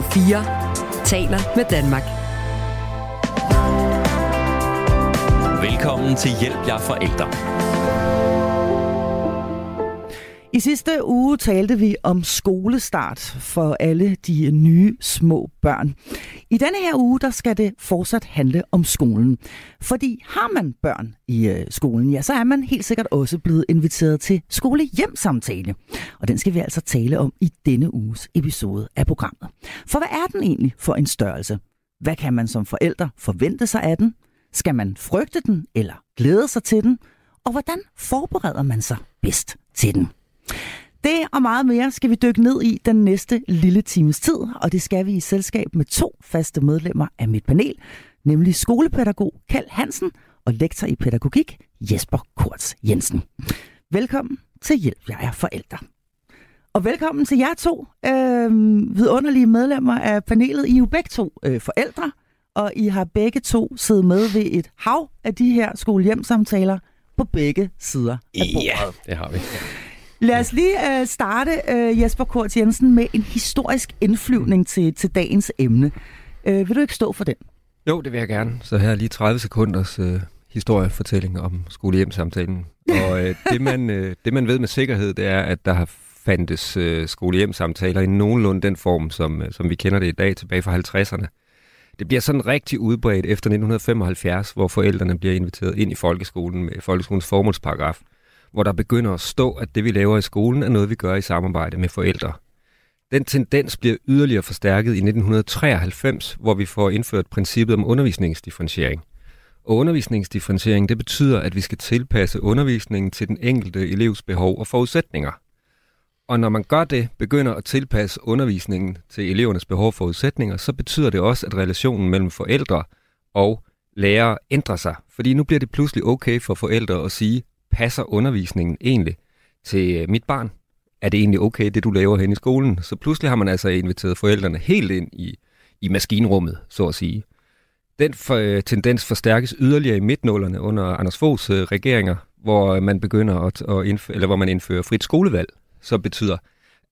Radio 4 taler med Danmark. Velkommen til Hjælp jer forældre. I sidste uge talte vi om skolestart for alle de nye små børn. I denne her uge, der skal det fortsat handle om skolen. Fordi har man børn i øh, skolen, ja, så er man helt sikkert også blevet inviteret til skolehjemsamtale. Og den skal vi altså tale om i denne uges episode af programmet. For hvad er den egentlig for en størrelse? Hvad kan man som forældre forvente sig af den? Skal man frygte den eller glæde sig til den? Og hvordan forbereder man sig bedst til den? Det og meget mere skal vi dykke ned i den næste lille times tid, og det skal vi i selskab med to faste medlemmer af mit panel, nemlig skolepædagog Kjeld Hansen og lektor i pædagogik Jesper Kurz Jensen. Velkommen til Hjælp, jeg er forældre. Og velkommen til jer to øh, vidunderlige medlemmer af panelet. I er jo begge to øh, forældre, og I har begge to siddet med ved et hav af de her skolehjemsamtaler på begge sider af bordet. Ja, det har vi. Lad os lige øh, starte, øh, Jesper Kort Jensen, med en historisk indflyvning til, til dagens emne. Øh, vil du ikke stå for den? Jo, det vil jeg gerne. Så her er lige 30 sekunders øh, historiefortælling om skolehjemsamtalen. Og øh, det, man, øh, det man ved med sikkerhed, det er, at der har fandtes øh, skolehjemsamtaler i nogenlunde den form, som, øh, som vi kender det i dag, tilbage fra 50'erne. Det bliver sådan rigtig udbredt efter 1975, hvor forældrene bliver inviteret ind i folkeskolen med folkeskolens formålsparagraf hvor der begynder at stå, at det vi laver i skolen er noget, vi gør i samarbejde med forældre. Den tendens bliver yderligere forstærket i 1993, hvor vi får indført princippet om undervisningsdifferentiering. Og undervisningsdifferentiering, det betyder, at vi skal tilpasse undervisningen til den enkelte elevs behov og forudsætninger. Og når man gør det, begynder at tilpasse undervisningen til elevernes behov og forudsætninger, så betyder det også, at relationen mellem forældre og lærere ændrer sig. Fordi nu bliver det pludselig okay for forældre at sige, passer undervisningen egentlig til øh, mit barn? Er det egentlig okay, det du laver hen i skolen? Så pludselig har man altså inviteret forældrene helt ind i, i maskinrummet, så at sige. Den for, øh, tendens forstærkes yderligere i midtnålerne under Anders Foghs øh, regeringer, hvor øh, man begynder at, at indføre, eller hvor man indfører frit skolevalg, så betyder,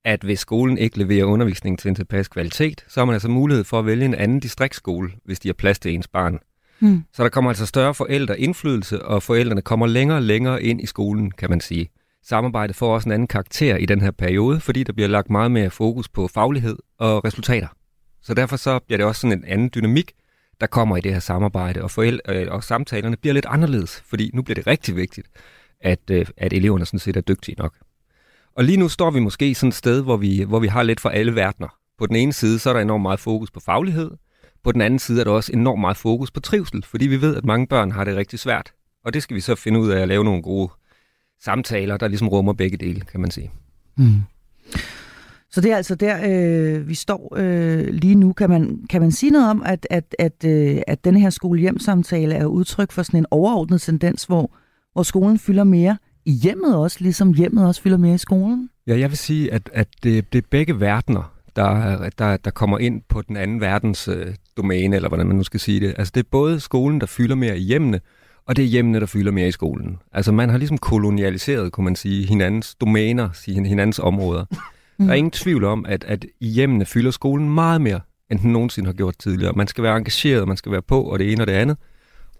at hvis skolen ikke leverer undervisning til en tilpas kvalitet, så har man altså mulighed for at vælge en anden distriktsskole, hvis de har plads til ens barn. Mm. Så der kommer altså større forældreindflydelse, og forældrene kommer længere og længere ind i skolen, kan man sige. Samarbejdet får også en anden karakter i den her periode, fordi der bliver lagt meget mere fokus på faglighed og resultater. Så derfor så bliver det også sådan en anden dynamik, der kommer i det her samarbejde, og, forældre, øh, og samtalerne bliver lidt anderledes, fordi nu bliver det rigtig vigtigt, at, øh, at eleverne sådan set er dygtige nok. Og lige nu står vi måske sådan et sted, hvor vi, hvor vi har lidt for alle verdener. På den ene side, så er der enormt meget fokus på faglighed, på den anden side er der også enormt meget fokus på trivsel, fordi vi ved, at mange børn har det rigtig svært. Og det skal vi så finde ud af at lave nogle gode samtaler, der ligesom rummer begge dele, kan man sige. Mm. Så det er altså der, øh, vi står øh, lige nu. Kan man, kan man sige noget om, at, at, at, øh, at den her skolehjemsamtale er udtryk for sådan en overordnet tendens, hvor, hvor skolen fylder mere i hjemmet også, ligesom hjemmet også fylder mere i skolen? Ja, jeg vil sige, at, at det, det er begge verdener, der, der, der kommer ind på den anden verdens øh, domæne, eller hvordan man nu skal sige det. Altså det er både skolen, der fylder mere i hjemmene, og det er hjemmene, der fylder mere i skolen. Altså man har ligesom kolonialiseret, kunne man sige, hinandens domæner, sige, hinandens områder. Mm. Der er ingen tvivl om, at, at i hjemmene fylder skolen meget mere, end den nogensinde har gjort tidligere. Man skal være engageret, man skal være på, og det ene og det andet.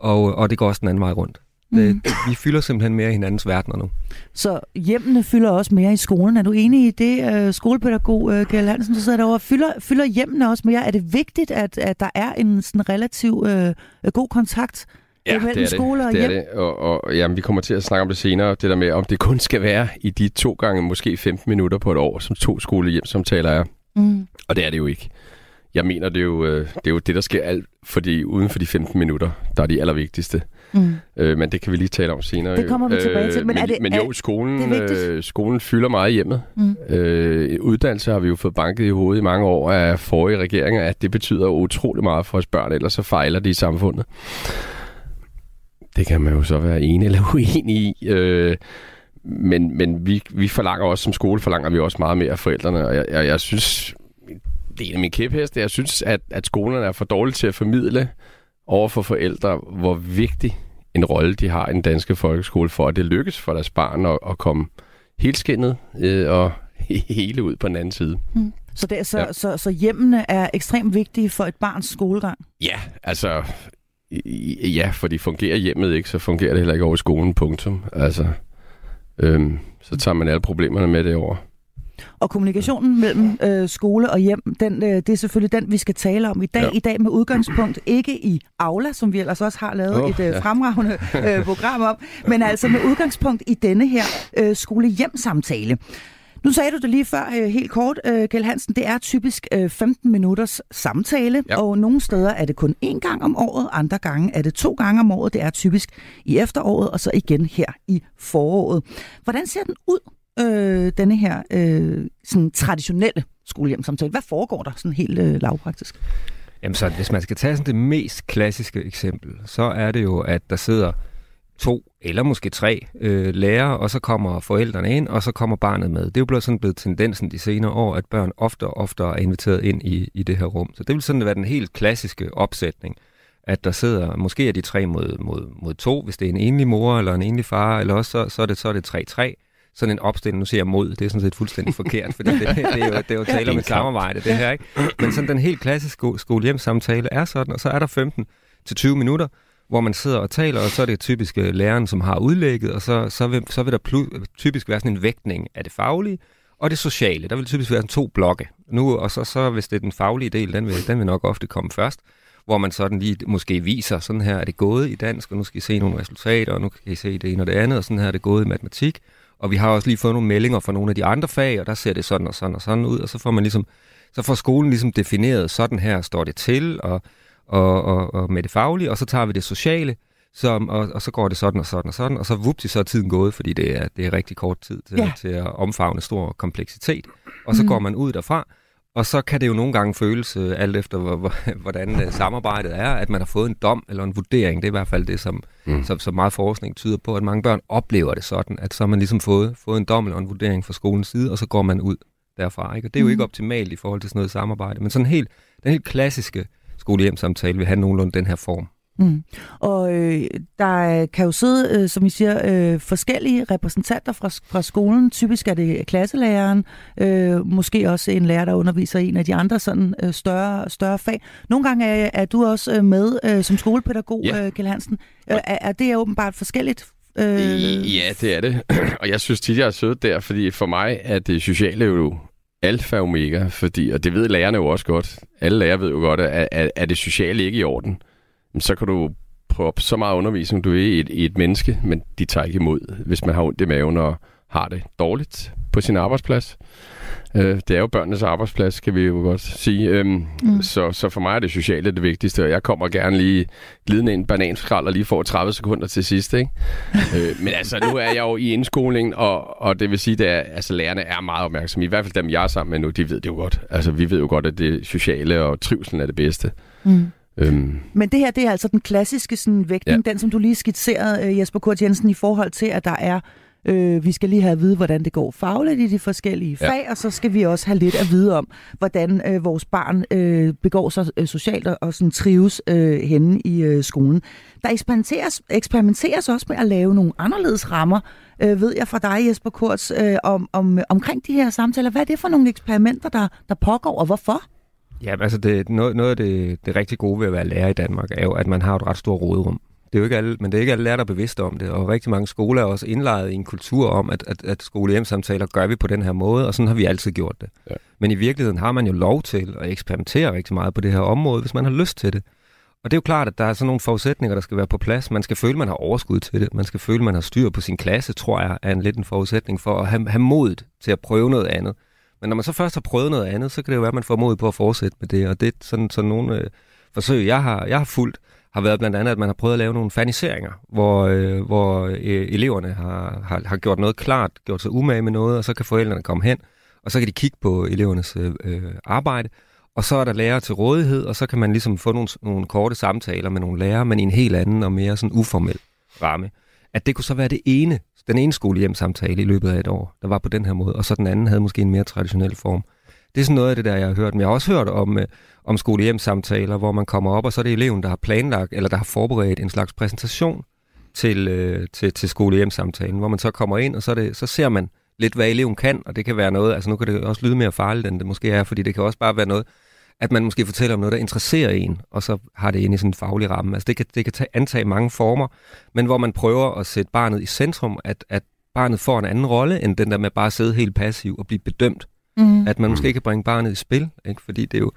Og, og det går også den anden vej rundt. Det, mm. det, vi fylder simpelthen mere i hinandens verdener nu. Så hjemmene fylder også mere i skolen. Er du enig i det, uh, skolepædagog uh, Kjell Hansen, du sidder derovre? Fylder, fylder hjemmene også mere? Er det vigtigt, at, at der er en sådan relativ uh, god kontakt ja, mellem det skole og det hjem? Er det. Og, og jamen, vi kommer til at snakke om det senere, det der med, om det kun skal være i de to gange, måske 15 minutter på et år, som to skolehjemsamtaler er. Mm. Og det er det jo ikke. Jeg mener, det er jo, det, er jo det, der sker alt, fordi uden for de 15 minutter, der er de allervigtigste. Mm. Øh, men det kan vi lige tale om senere. Det kommer vi tilbage til. Men, men, er det, men jo, skolen, øh, skolen fylder meget hjemmet. Mm. Øh, uddannelse har vi jo fået banket i hovedet i mange år af forrige regeringer, at det betyder utrolig meget for os børn, ellers så fejler de i samfundet. Det kan man jo så være enig eller uenig i. Øh, men men vi, vi forlanger også, som skole forlanger vi også meget mere af forældrene, og jeg, jeg, jeg synes, det er en af mine kæpheste, jeg synes, at, at skolerne er for dårlige til at formidle over for forældre, hvor vigtig en rolle de har i den danske folkeskole for, at det lykkes for deres barn at, at komme helt skinnet øh, og hele ud på den anden side. Mm. Så, det, så, ja. så, så hjemmene er ekstremt vigtige for et barns skolegang? Ja, altså... Ja, for de fungerer hjemmet ikke, så fungerer det heller ikke over i skolen, punktum. Altså, øhm, så tager man alle problemerne med det over. Og kommunikationen mellem øh, skole og hjem, den, øh, det er selvfølgelig den, vi skal tale om i dag. Ja. I dag med udgangspunkt ikke i Aula, som vi ellers også har lavet oh, et øh, ja. fremragende øh, program om, men altså med udgangspunkt i denne her øh, skole-hjem-samtale. Nu sagde du det lige før, øh, helt kort, øh, Kjell Hansen. Det er typisk 15 øh, minutters samtale, ja. og nogle steder er det kun én gang om året, andre gange er det to gange om året. Det er typisk i efteråret, og så igen her i foråret. Hvordan ser den ud, øh, denne her øh, sådan traditionelle skolehjemsamtale? Hvad foregår der sådan helt øh, lavpraktisk? Jamen så, hvis man skal tage sådan det mest klassiske eksempel, så er det jo, at der sidder to eller måske tre øh, lærere, og så kommer forældrene ind, og så kommer barnet med. Det er jo blevet sådan blevet tendensen de senere år, at børn ofte og oftere er inviteret ind i, i det her rum. Så det vil sådan være den helt klassiske opsætning, at der sidder, måske er de tre mod, mod, mod to, hvis det er en enlig mor eller en enlig far, eller også så, så er det så er det 3-3 sådan en opstilling, nu siger jeg mod, det er sådan set fuldstændig forkert, for det, det, det, er jo, det er jo tale om et samarbejde, det her, ikke? Men sådan den helt klassiske skole samtale er sådan, og så er der 15 til 20 minutter, hvor man sidder og taler, og så er det typisk læreren, som har udlægget, og så, så, vil, så vil der pl- typisk være sådan en vægtning af det faglige, og det sociale. Der vil typisk være sådan to blokke. Nu, og så, så hvis det er den faglige del, den vil, den vil nok ofte komme først, hvor man sådan lige måske viser, sådan her er det gået i dansk, og nu skal I se nogle resultater, og nu kan I se det ene og det andet, og sådan her er det gået i matematik. Og vi har også lige fået nogle meldinger fra nogle af de andre fag, og der ser det sådan og sådan og sådan ud, og så får man ligesom, så får skolen ligesom defineret, sådan her står det til, og, og, og, og med det faglige, og så tager vi det sociale, som, og, og så går det sådan og sådan og sådan, og så vupti, så er tiden gået, fordi det er, det er rigtig kort tid til, ja. til at omfavne stor kompleksitet. Og så mm. går man ud derfra, og så kan det jo nogle gange føles, øh, alt efter hvordan øh, samarbejdet er, at man har fået en dom eller en vurdering. Det er i hvert fald det, som, mm. som, som meget forskning tyder på, at mange børn oplever det sådan, at så har man ligesom fået, fået en dom eller en vurdering fra skolens side, og så går man ud derfra. Ikke? Og det er jo mm. ikke optimalt i forhold til sådan noget samarbejde, men sådan helt, den helt klassiske skolehjemsamtale vil have nogenlunde den her form. Mm. Og øh, der kan jo sidde, øh, som I siger, øh, forskellige repræsentanter fra, fra skolen. Typisk er det klasselæreren, øh, måske også en lærer, der underviser en af de andre sådan øh, større, større fag. Nogle gange er, er du også øh, med øh, som skolepædagog, ja. øh, Kjell Hansen. Øh, er, er det åbenbart forskelligt Øh... Ja, det er det. og jeg synes tit, jeg er sød der, fordi for mig er det sociale jo alfa og omega, fordi, og det ved lærerne jo også godt. Alle lærere ved jo godt, at er, er det sociale ikke i orden, så kan du prøve så meget undervisning, du er i et, i et menneske, men de tager ikke imod, hvis man har ondt i maven og har det dårligt på sin arbejdsplads. Øh, det er jo børnenes arbejdsplads, kan vi jo godt sige. Øhm, mm. så, så for mig er det sociale det vigtigste, og jeg kommer gerne lige glidende ind bananskrald og lige får 30 sekunder til sidst. Ikke? øh, men altså, nu er jeg jo i indskolingen, og, og det vil sige, at altså, lærerne er meget opmærksomme. I hvert fald dem, jeg er sammen med nu, de ved det jo godt. Altså, vi ved jo godt, at det sociale og trivselen er det bedste. Mm. Øhm. Men det her, det er altså den klassiske sådan, vægtning, ja. den som du lige skitserede, øh, Jesper Kurt Jensen, i forhold til, at der er Øh, vi skal lige have at vide, hvordan det går fagligt i de forskellige ja. fag, og så skal vi også have lidt at vide om, hvordan øh, vores barn øh, begår sig øh, socialt og, og sådan trives øh, henne i øh, skolen. Der eksperimenteres, eksperimenteres også med at lave nogle anderledes rammer, øh, ved jeg fra dig, Jesper Kurz, øh, om, om, omkring de her samtaler. Hvad er det for nogle eksperimenter, der, der pågår, og hvorfor? Ja, altså det, noget, noget af det, det rigtig gode ved at være lærer i Danmark, er jo, at man har et ret stort råderum. Det er jo ikke alle, men det er ikke alle lærere, der er bevidste om det, og rigtig mange skoler er også indlejet i en kultur om, at, at, at skole-hjem-samtaler gør vi på den her måde, og sådan har vi altid gjort det. Ja. Men i virkeligheden har man jo lov til at eksperimentere rigtig meget på det her område, hvis man har lyst til det. Og det er jo klart, at der er sådan nogle forudsætninger, der skal være på plads. Man skal føle, at man har overskud til det. Man skal føle, at man har styr på sin klasse, tror jeg, er en lidt en forudsætning for at have, have modet til at prøve noget andet. Men når man så først har prøvet noget andet, så kan det jo være, at man får mod på at fortsætte med det. Og det er sådan, sådan nogle øh, forsøg, jeg har, jeg har fulgt, har været blandt andet, at man har prøvet at lave nogle faniseringer, hvor, øh, hvor øh, eleverne har, har, har gjort noget klart, gjort sig umage med noget, og så kan forældrene komme hen, og så kan de kigge på elevernes øh, øh arbejde, og så er der lærere til rådighed, og så kan man ligesom få nogle, nogle korte samtaler med nogle lærere, men i en helt anden og mere sådan uformel ramme. At det kunne så være det ene, den ene skolehjemsamtale i løbet af et år, der var på den her måde, og så den anden havde måske en mere traditionel form. Det er sådan noget af det der, jeg har hørt. Men jeg har også hørt om, øh, om skolehjemsamtaler, hvor man kommer op, og så er det eleven, der har planlagt, eller der har forberedt en slags præsentation til, øh, til, til skolehjemsamtalen, hvor man så kommer ind, og så, det, så ser man lidt, hvad eleven kan, og det kan være noget, altså nu kan det også lyde mere farligt, end det måske er, fordi det kan også bare være noget, at man måske fortæller om noget, der interesserer en, og så har det ind i sådan en faglig ramme. Altså det kan, det kan tage, antage mange former, men hvor man prøver at sætte barnet i centrum, at, at barnet får en anden rolle, end den der med bare at sidde helt passiv og blive bedømt. Mm. At man måske kan bringe barnet i spil, ikke? fordi det er jo,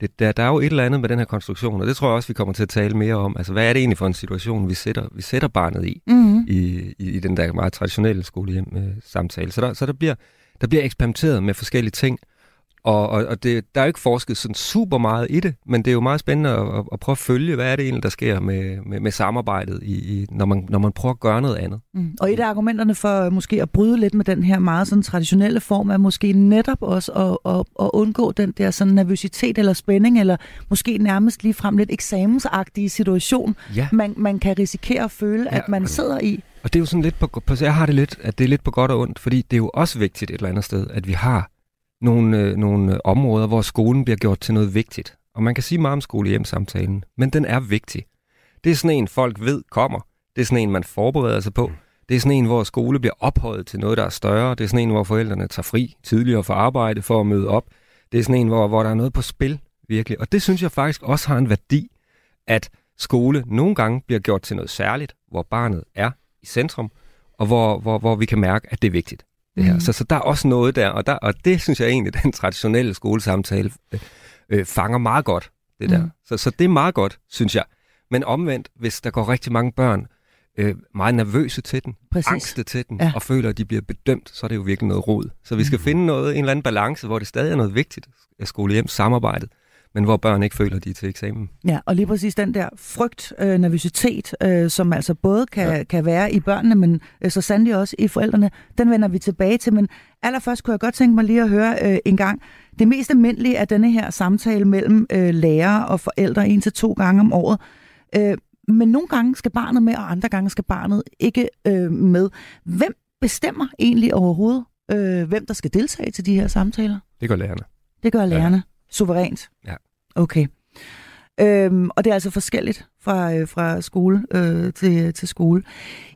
det, der, der er jo et eller andet med den her konstruktion, og det tror jeg også, vi kommer til at tale mere om. Altså, hvad er det egentlig for en situation, vi sætter, vi sætter barnet i, mm. i, i, i den der meget traditionelle skolehjem-samtale? Så, der, så der, bliver, der bliver eksperimenteret med forskellige ting, og, og, og det, der er jo ikke forsket sådan super meget i det, men det er jo meget spændende at, at prøve at følge, hvad er det egentlig, der sker med, med, med samarbejdet, i, i, når, man, når man prøver at gøre noget andet. Mm. Og et af argumenterne for måske at bryde lidt med den her meget sådan traditionelle form, er måske netop også at, at, at undgå den der sådan nervøsitet eller spænding, eller måske nærmest lige frem lidt eksamensagtige situation, ja. man, man kan risikere at føle, ja, at man sidder i. Og det er jo sådan lidt på, på, jeg har det lidt, at det er lidt på godt og ondt, fordi det er jo også vigtigt et eller andet sted, at vi har nogle, øh, nogle øh, områder, hvor skolen bliver gjort til noget vigtigt. Og man kan sige meget om samtalen, men den er vigtig. Det er sådan en, folk ved kommer. Det er sådan en, man forbereder sig på. Det er sådan en, hvor skole bliver ophøjet til noget, der er større. Det er sådan en, hvor forældrene tager fri tidligere for arbejde for at møde op. Det er sådan en, hvor, hvor der er noget på spil, virkelig. Og det synes jeg faktisk også har en værdi, at skole nogle gange bliver gjort til noget særligt, hvor barnet er i centrum, og hvor, hvor, hvor vi kan mærke, at det er vigtigt det her. Mm. Så, så der er også noget der, og, der, og det synes jeg egentlig, den traditionelle skolesamtale øh, øh, fanger meget godt, det der. Mm. Så, så det er meget godt, synes jeg. Men omvendt, hvis der går rigtig mange børn øh, meget nervøse til den, Præcis. angste til den, ja. og føler, at de bliver bedømt, så er det jo virkelig noget rod. Så vi skal mm. finde noget, en eller anden balance, hvor det stadig er noget vigtigt at skole hjem samarbejdet, men hvor børn ikke føler, de er til eksamen. Ja, og lige præcis den der frygt, øh, nervøsitet, øh, som altså både kan, ja. kan være i børnene, men øh, så sandelig også i forældrene, den vender vi tilbage til. Men allerførst kunne jeg godt tænke mig lige at høre øh, en gang, det mest almindelige er denne her samtale mellem øh, lærer og forældre en til to gange om året. Øh, men nogle gange skal barnet med, og andre gange skal barnet ikke øh, med. Hvem bestemmer egentlig overhovedet, øh, hvem der skal deltage til de her samtaler? Det gør lærerne. Det gør lærerne. Ja. Suverænt? Ja. Okay. Øhm, og det er altså forskelligt fra, øh, fra skole øh, til, til skole.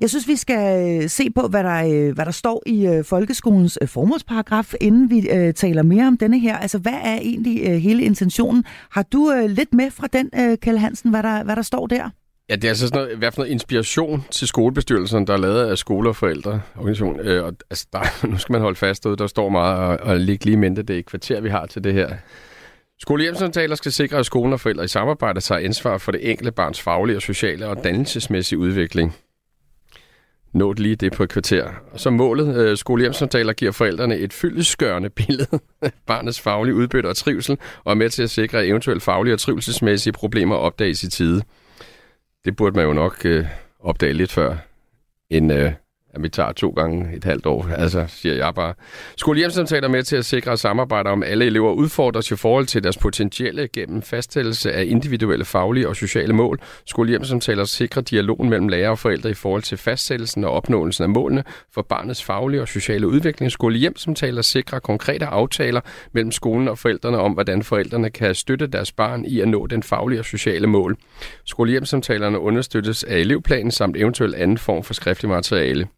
Jeg synes, vi skal øh, se på, hvad der, øh, hvad der står i øh, folkeskolens øh, formålsparagraf, inden vi øh, taler mere om denne her. Altså, hvad er egentlig øh, hele intentionen? Har du øh, lidt med fra den, øh, Kjell Hansen, hvad der, hvad der står der? Ja, det er altså sådan noget, i hvert fald noget inspiration til skolebestyrelsen, der er lavet af skole- og forældreorganisation. Øh, og altså, der, nu skal man holde fast ud, der står meget og, og ligge lige mente det kvarter, vi har til det her. Skolehjælpssamtaler skal sikre, at skolen og forældre i samarbejde tager ansvar for det enkelte barns faglige og sociale og dannelsesmæssige udvikling. Nåt lige det på et kvarter. Som målet, øh, giver forældrene et fyldesgørende billede af barnets faglige udbytte og trivsel, og er med til at sikre, at eventuelle faglige og trivselsmæssige problemer opdages i tide. Det burde man jo nok øh, opdage lidt før, end øh, at vi tager to gange et halvt år, altså siger jeg bare. Skolehjemsamtaler med til at sikre samarbejde om alle elever udfordres i forhold til deres potentielle gennem fastsættelse af individuelle faglige og sociale mål. Skolehjemsamtaler sikrer dialogen mellem lærer og forældre i forhold til fastsættelsen og opnåelsen af målene for barnets faglige og sociale udvikling. Skolehjemsamtaler sikrer konkrete aftaler mellem skolen og forældrene om, hvordan forældrene kan støtte deres barn i at nå den faglige og sociale mål. Skolehjemsamtalerne understøttes af elevplanen samt eventuel anden form for skriftlig materiale.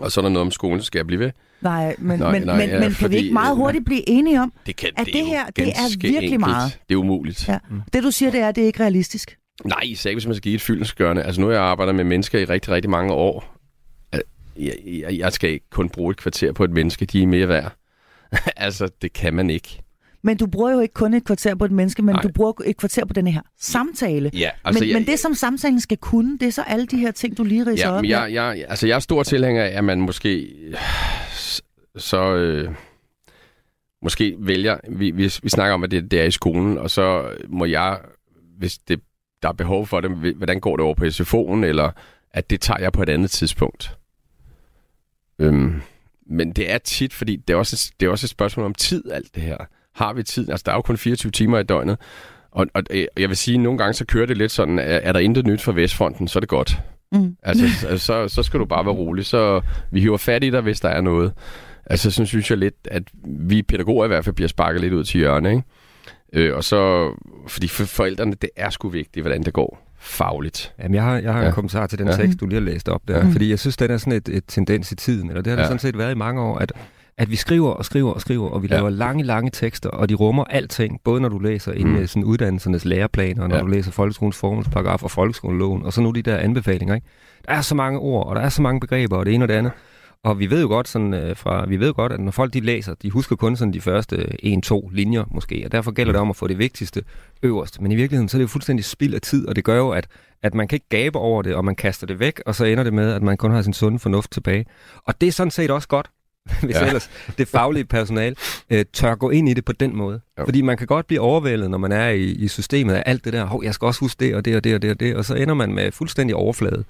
Og så er der noget om skolen, skal jeg blive ved? Nej, men, nej, men, nej, men, ja, men kan vi ikke meget hurtigt blive enige om, det kan, at det, det her det er virkelig enkelt. meget? Det er umuligt. Ja. Det du siger, det er, at det er ikke realistisk. Nej, især hvis man skal give et fyldensgørende. Altså nu har jeg arbejdet med mennesker i rigtig, rigtig mange år. Jeg, jeg, jeg skal ikke kun bruge et kvarter på et menneske, de er mere værd. altså, det kan man ikke. Men du bruger jo ikke kun et kvarter på et menneske, men Nej. du bruger et kvarter på denne her samtale. Ja, altså, men, jeg, men det, som samtalen skal kunne, det er så alle de her ting, du lige ridser ja, op. Jeg, jeg, altså, jeg er stor tilhænger af, at man måske så... Øh, måske vælger... Vi, vi, vi snakker om, at det, det er i skolen, og så må jeg, hvis det, der er behov for det, hvordan går det over på SFO'en, eller at det tager jeg på et andet tidspunkt. Øhm, men det er tit, fordi det er, også, det er også et spørgsmål om tid, alt det her har vi tid? Altså, der er jo kun 24 timer i døgnet. Og, og jeg vil sige, at nogle gange så kører det lidt sådan, er, er der intet nyt fra Vestfronten, så er det godt. Mm. Altså, så, så skal du bare være rolig. Så vi hiver fat i dig, hvis der er noget. Altså, så synes jeg lidt, at vi pædagoger i hvert fald bliver sparket lidt ud til hjørne, ikke? Øh, og så, fordi for forældrene, det er sgu vigtigt, hvordan det går. fagligt. Jamen, jeg har, jeg har ja. en kommentar til den ja. tekst, du lige har læst op der, mm. fordi jeg synes, den er sådan et, et tendens i tiden, eller det har ja. det sådan set været i mange år, at at vi skriver og skriver og skriver, og vi laver ja. lange, lange tekster, og de rummer alting, både når du læser ind mm. sådan uddannelsernes læreplaner, og når ja. du læser folkeskolens formålsparagraf og folkeskoleloven, og så nu de der anbefalinger. Ikke? Der er så mange ord, og der er så mange begreber, og det ene og det andet. Og vi ved jo godt, sådan, øh, fra, vi ved jo godt, at når folk de læser, de husker kun sådan de første 1-2 linjer måske, og derfor gælder det om at få det vigtigste øverst. Men i virkeligheden så er det jo fuldstændig spild af tid, og det gør jo, at, at man kan ikke gabe over det, og man kaster det væk, og så ender det med, at man kun har sin sunde fornuft tilbage. Og det er sådan set også godt, hvis ja. ellers det faglige personal øh, tør gå ind i det på den måde. Ja. Fordi man kan godt blive overvældet, når man er i, i systemet af alt det der, hov, jeg skal også huske det og det og det og det og det, og så ender man med fuldstændig overflade.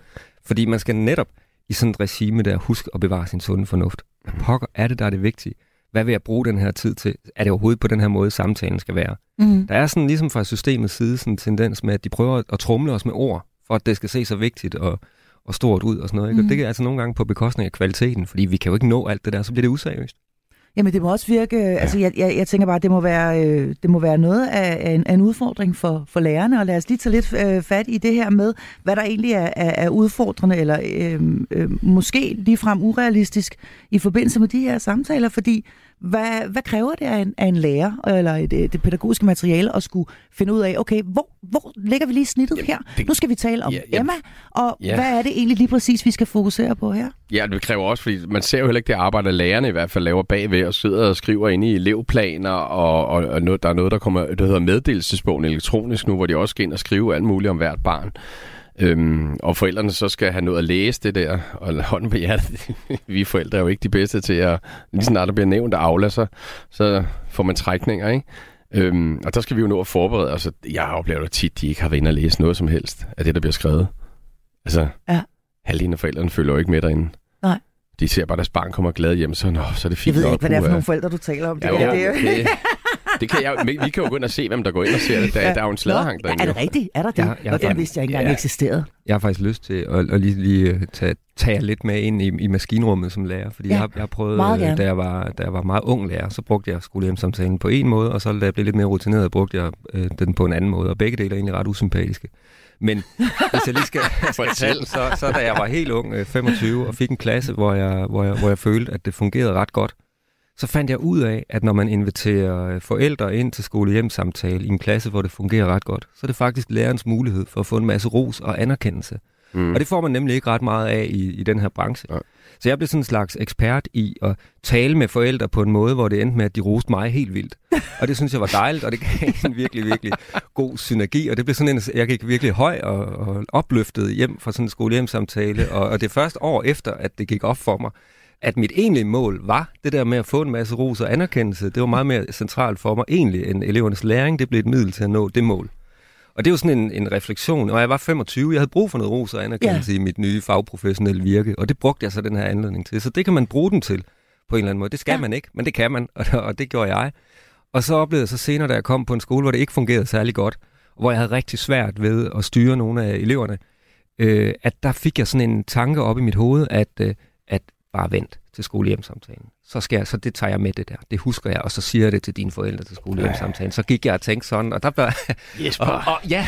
Fordi man skal netop i sådan et regime der huske at bevare sin sunde fornuft. Hvad pokker er det, der er det vigtige? Hvad vil jeg bruge den her tid til? Er det overhovedet på den her måde, samtalen skal være? Mm. Der er sådan ligesom fra systemets side sådan en tendens med, at de prøver at trumle os med ord, for at det skal se så vigtigt og og stort ud og sådan noget. Ikke? Mm. Og det er altså nogle gange på bekostning af kvaliteten, fordi vi kan jo ikke nå alt det der, så bliver det useriøst. Jamen det må også virke, ja. altså jeg, jeg, jeg tænker bare, det må være, øh, det må være noget af, af, en, af en udfordring for, for lærerne, og lad os lige tage lidt øh, fat i det her med, hvad der egentlig er, er, er udfordrende, eller øh, øh, måske ligefrem urealistisk i forbindelse med de her samtaler, fordi hvad, hvad kræver det af en, af en lærer, eller et, det pædagogiske materiale, at skulle finde ud af, okay, hvor, hvor lægger vi lige snittet jamen, her? Det, nu skal vi tale om ja, jamen, Emma, og ja. hvad er det egentlig lige præcis, vi skal fokusere på her? Ja, det kræver også, fordi man ser jo heller ikke det arbejde, lærerne i hvert fald laver bagved, og sidder og skriver ind i elevplaner, og, og, og noget, der er noget, der kommer, der hedder meddelelsesbogen elektronisk nu, hvor de også skal ind og skrive alt muligt om hvert barn. Øhm, og forældrene så skal have noget at læse det der, og hånden på hjertet, vi forældre er jo ikke de bedste til at, lige snart der bliver nævnt af Aula, så, så får man trækninger, ikke? Øhm, og der skal vi jo nå at forberede os. Jeg oplever det tit, de ikke har været inde og læse noget som helst af det, der bliver skrevet. Altså, ja. halvdelen af forældrene følger jo ikke med derinde. Nej. De ser bare, at deres barn kommer glad hjem, så, nå, så er det fint. Jeg ved ikke, hvad det er for nogle forældre, du taler om. Det, ja, jo, det, okay. det kan jeg, vi kan jo gå ind og se, hvem der går ind og ser det. Der, ja. der er jo en sladehang derinde. Er det rigtigt? Er der det? Ja, jeg og den vidste jeg ikke engang ja. eksisterede. Jeg har faktisk lyst til at, at lige, lige øh, tage, tage lidt med ind i, i maskinrummet som lærer, fordi ja. jeg, har, jeg har prøvet, øh, da jeg, var, da jeg var meget ung lærer, så brugte jeg skolehjemsamtalen på en måde, og så da jeg blev lidt mere rutineret, brugte jeg øh, den på en anden måde, og begge dele er egentlig ret usympatiske. Men hvis jeg lige skal, skal fortælle, så, så da jeg var helt ung, 25, og fik en klasse, hvor jeg, hvor, jeg, hvor jeg følte, at det fungerede ret godt, så fandt jeg ud af, at når man inviterer øh, forældre ind til skolehjemsamtale i en klasse, hvor det fungerer ret godt, så er det faktisk lærerens mulighed for at få en masse ros og anerkendelse. Mm. Og det får man nemlig ikke ret meget af i, i den her branche. Ja. Så jeg blev sådan en slags ekspert i at tale med forældre på en måde, hvor det endte med, at de roste mig helt vildt. Og det synes jeg var dejligt, og det gav en virkelig, virkelig god synergi. Og det blev sådan en, jeg gik virkelig høj og, og opløftet hjem fra sådan en skolehjemsamtale. Og, og det første år efter, at det gik op for mig, at mit egentlige mål var det der med at få en masse ros og anerkendelse. Det var meget mere centralt for mig egentlig end elevernes læring. Det blev et middel til at nå det mål. Og det er jo sådan en, en refleksion. Og jeg var 25, jeg havde brug for noget ros og anerkendelse ja. i mit nye fagprofessionelle virke, og det brugte jeg så den her anledning til. Så det kan man bruge den til på en eller anden måde. Det skal ja. man ikke, men det kan man, og, og det gjorde jeg. Og så oplevede jeg så senere, da jeg kom på en skole, hvor det ikke fungerede særlig godt, hvor jeg havde rigtig svært ved at styre nogle af eleverne, øh, at der fik jeg sådan en tanke op i mit hoved, at, øh, at bare vent til skolehjemsamtalen. Så, skal jeg, så det tager jeg med det der. Det husker jeg, og så siger jeg det til dine forældre til skolehjemsamtalen. Så gik jeg og tænkte sådan, og der blev... Jesper! og, og, ja,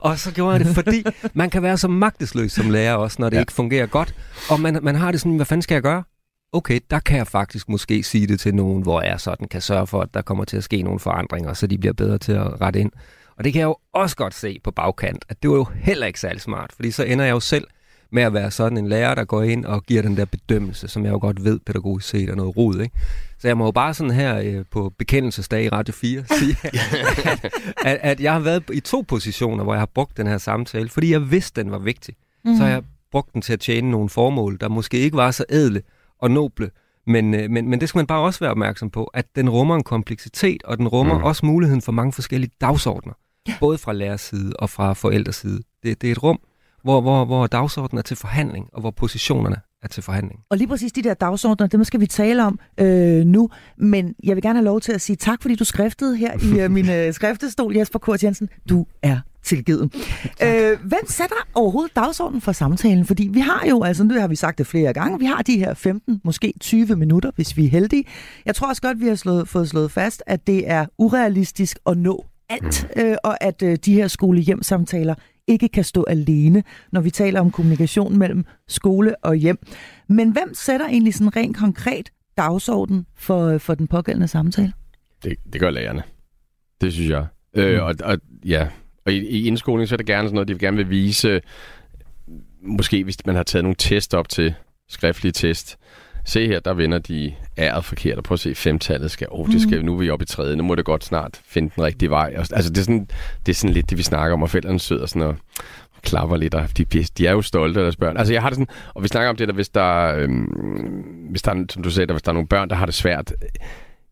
og så gjorde jeg det, fordi man kan være så magtesløs som lærer også, når det ja. ikke fungerer godt. Og man, man har det sådan, hvad fanden skal jeg gøre? Okay, der kan jeg faktisk måske sige det til nogen, hvor jeg sådan kan sørge for, at der kommer til at ske nogle forandringer, så de bliver bedre til at rette ind. Og det kan jeg jo også godt se på bagkant, at det var jo heller ikke særlig smart, fordi så ender jeg jo selv med at være sådan en lærer, der går ind og giver den der bedømmelse, som jeg jo godt ved pædagogisk set er noget rod, ikke? Så jeg må jo bare sådan her øh, på bekendelsesdag i Radio 4 sige, at, at, at jeg har været i to positioner, hvor jeg har brugt den her samtale, fordi jeg vidste, den var vigtig. Mm. Så har jeg brugt den til at tjene nogle formål, der måske ikke var så ædle og noble, men, øh, men, men det skal man bare også være opmærksom på, at den rummer en kompleksitet, og den rummer mm. også muligheden for mange forskellige dagsordner. Ja. Både fra lærers side og fra forældres side. Det, det er et rum, hvor, hvor, hvor dagsordenen er til forhandling, og hvor positionerne er til forhandling. Og lige præcis de der dagsordner, det skal vi tale om øh, nu, men jeg vil gerne have lov til at sige tak, fordi du skriftede her i øh, min øh, skriftestol, Jesper Kort Jensen. Du er tilgivet. Øh, hvem sætter overhovedet dagsordenen for samtalen? Fordi vi har jo, altså nu har vi sagt det flere gange, vi har de her 15, måske 20 minutter, hvis vi er heldige. Jeg tror også godt, vi har slået, fået slået fast, at det er urealistisk at nå alt, øh, og at øh, de her skole-hjem-samtaler ikke kan stå alene, når vi taler om kommunikation mellem skole og hjem. Men hvem sætter egentlig sådan rent konkret dagsorden for, for den pågældende samtale? Det, det gør lærerne. Det synes jeg. Øh, mm. og, og, ja. og i, i indskoling så er det gerne sådan noget, de vil gerne vil vise, måske hvis man har taget nogle test op til skriftlige test, se her, der vender de æret forkert, og prøv at se, femtallet skal, oh, det skal, mm. nu er vi oppe i tredje, nu må det godt snart finde den rigtige vej. Altså, det er sådan, det er sådan lidt det, vi snakker om, og forældrene sidder sådan og klapper lidt, og de, de er jo stolte af deres børn. Altså, jeg har det sådan, og vi snakker om det der, hvis der, øhm, hvis der, som du sagde, der, hvis der er nogle børn, der har det svært,